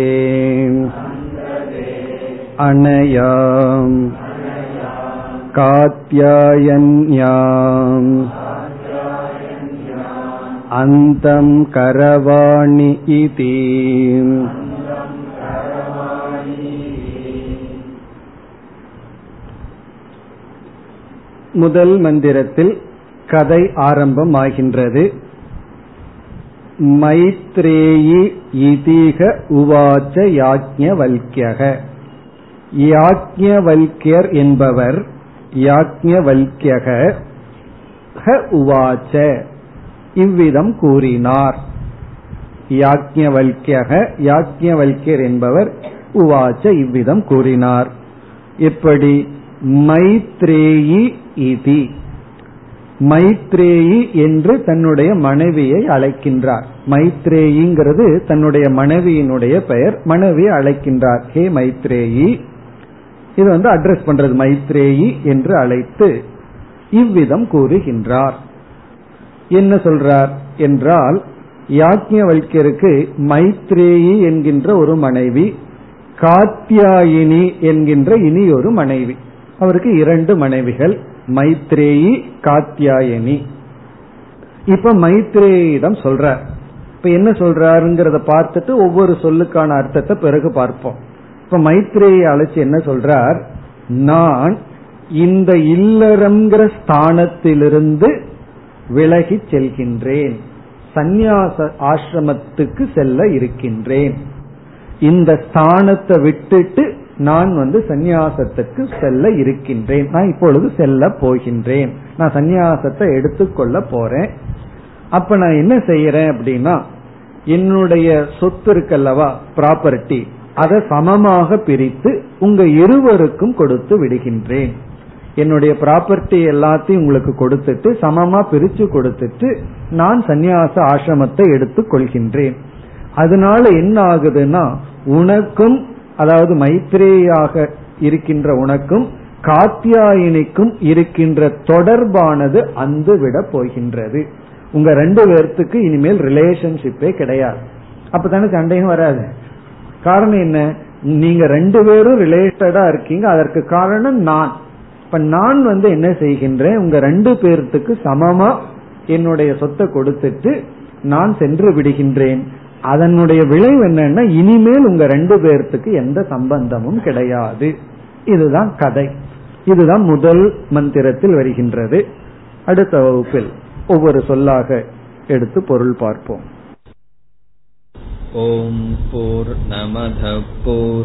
अनयाम् कात्यायन्याम् अन्तम् करवाणि इति முதல் மந்திரத்தில் கதை ஆரம்பமாகின்றது மைத்ரேயி இதீக உவாச்ச யாஜ்ஞவல்யக யாஜ்ஞவல்யர் என்பவர் யாஜ்ஞவல்யக உவாச்ச. இவ்விதம் கூறினார். யாஜ்ஞவல்யக யாஜ்ஞவல்யர் என்பவர் உவாச்ச இவ்விதம் கூறினார். எப்படி மைத்ரேயி இதி. மைத்ரேயி என்று தன்னுடைய மனைவியை அழைக்கின்றார். மைத்ரேயிங்கிறது தன்னுடைய மனைவியினுடைய பெயர் மனைவியை அழைக்கின்றார். ஹே மைத்ரேயி. இது வந்து அட்ரஸ் பண்றது மைத்ரேயி என்று அழைத்து இவ்விதம் கூறுகின்றார். என்ன சொல்றார் என்றால் யாக்ஞவல்யருக்கு மைத்ரேயி என்கின்ற ஒரு மனைவி காத்தியாயினி என்கின்ற இனி ஒரு மனைவி. அவருக்கு இரண்டு மனைவிகள். மைத்ரேயி காத்தியாயனி. இப்ப மைத்ரேயிடம் சொல்றார் இப்ப என்ன சொல்றாருங்கிறத பார்த்துட்டு ஒவ்வொரு சொல்லுக்கான அர்த்தத்தை பிறகு பார்ப்போம். இப்ப மைத்ரேயை அழைச்சி என்ன சொல்றார்? நான் இந்த இல்லறம்ங்கிற ஸ்தானத்திலிருந்து விலகி செல்கின்றேன். சந்நியாச ஆசிரமத்துக்கு செல்ல இருக்கின்றேன். இந்த ஸ்தானத்தை விட்டுட்டு நான் வந்து சந்நியாசத்துக்கு செல்ல இருக்கின்றேன். நான் இப்பொழுது செல்ல போகின்றேன். நான் சந்நியாசத்தை எடுத்துக்கொள்ள போறேன். அப்ப நான் என்ன செய்யறேன் அப்படின்னா என்னுடைய சொத்து இருக்கல்லவா ப்ராப்பர்ட்டி அதை சமமாக பிரித்து உங்க இருவருக்கும் கொடுத்து விடுகின்றேன். என்னுடைய ப்ராப்பர்ட்டி எல்லாத்தையும் உங்களுக்கு கொடுத்துட்டு சமமா பிரிச்சு கொடுத்துட்டு நான் சந்நியாச ஆசிரமத்தை எடுத்துக் கொள்கின்றேன் அதனால என்ன ஆகுதுன்னா உனக்கும் அதாவது மைத்ரேயாக இருக்கின்ற உனக்கும் காத்தியாயினிக்கும் இருக்கின்ற தொடர்பானது அந்து விட போகின்றது. உங்க ரெண்டு பேர்த்துக்கு இனிமேல் ரிலேஷன்ஷிப்பே கிடையாது. அப்பதானே சண்டையும் வராது. காரணம் என்ன? நீங்க ரெண்டு பேரும் ரிலேட்டடா இருக்கீங்க அதற்கு காரணம் நான். இப்ப நான் வந்து என்ன செய்கின்றேன் உங்க ரெண்டு பேர்த்துக்கு சமமா என்னுடைய சொத்தை கொடுத்துட்டு நான் சென்று விடுகின்றேன். அதனுடைய விளைவு என்னன்னா இனிமேல் உங்க ரெண்டு பேர்த்துக்கு எந்த சம்பந்தமும் கிடையாது. இதுதான் கதை. இதுதான் முதல் மந்திரத்தில் வருகின்றது. அடுத்த வகுப்பில் ஒவ்வொரு சொல்லாக எடுத்து பொருள் பார்ப்போம். ஓம் போர் நமத போர்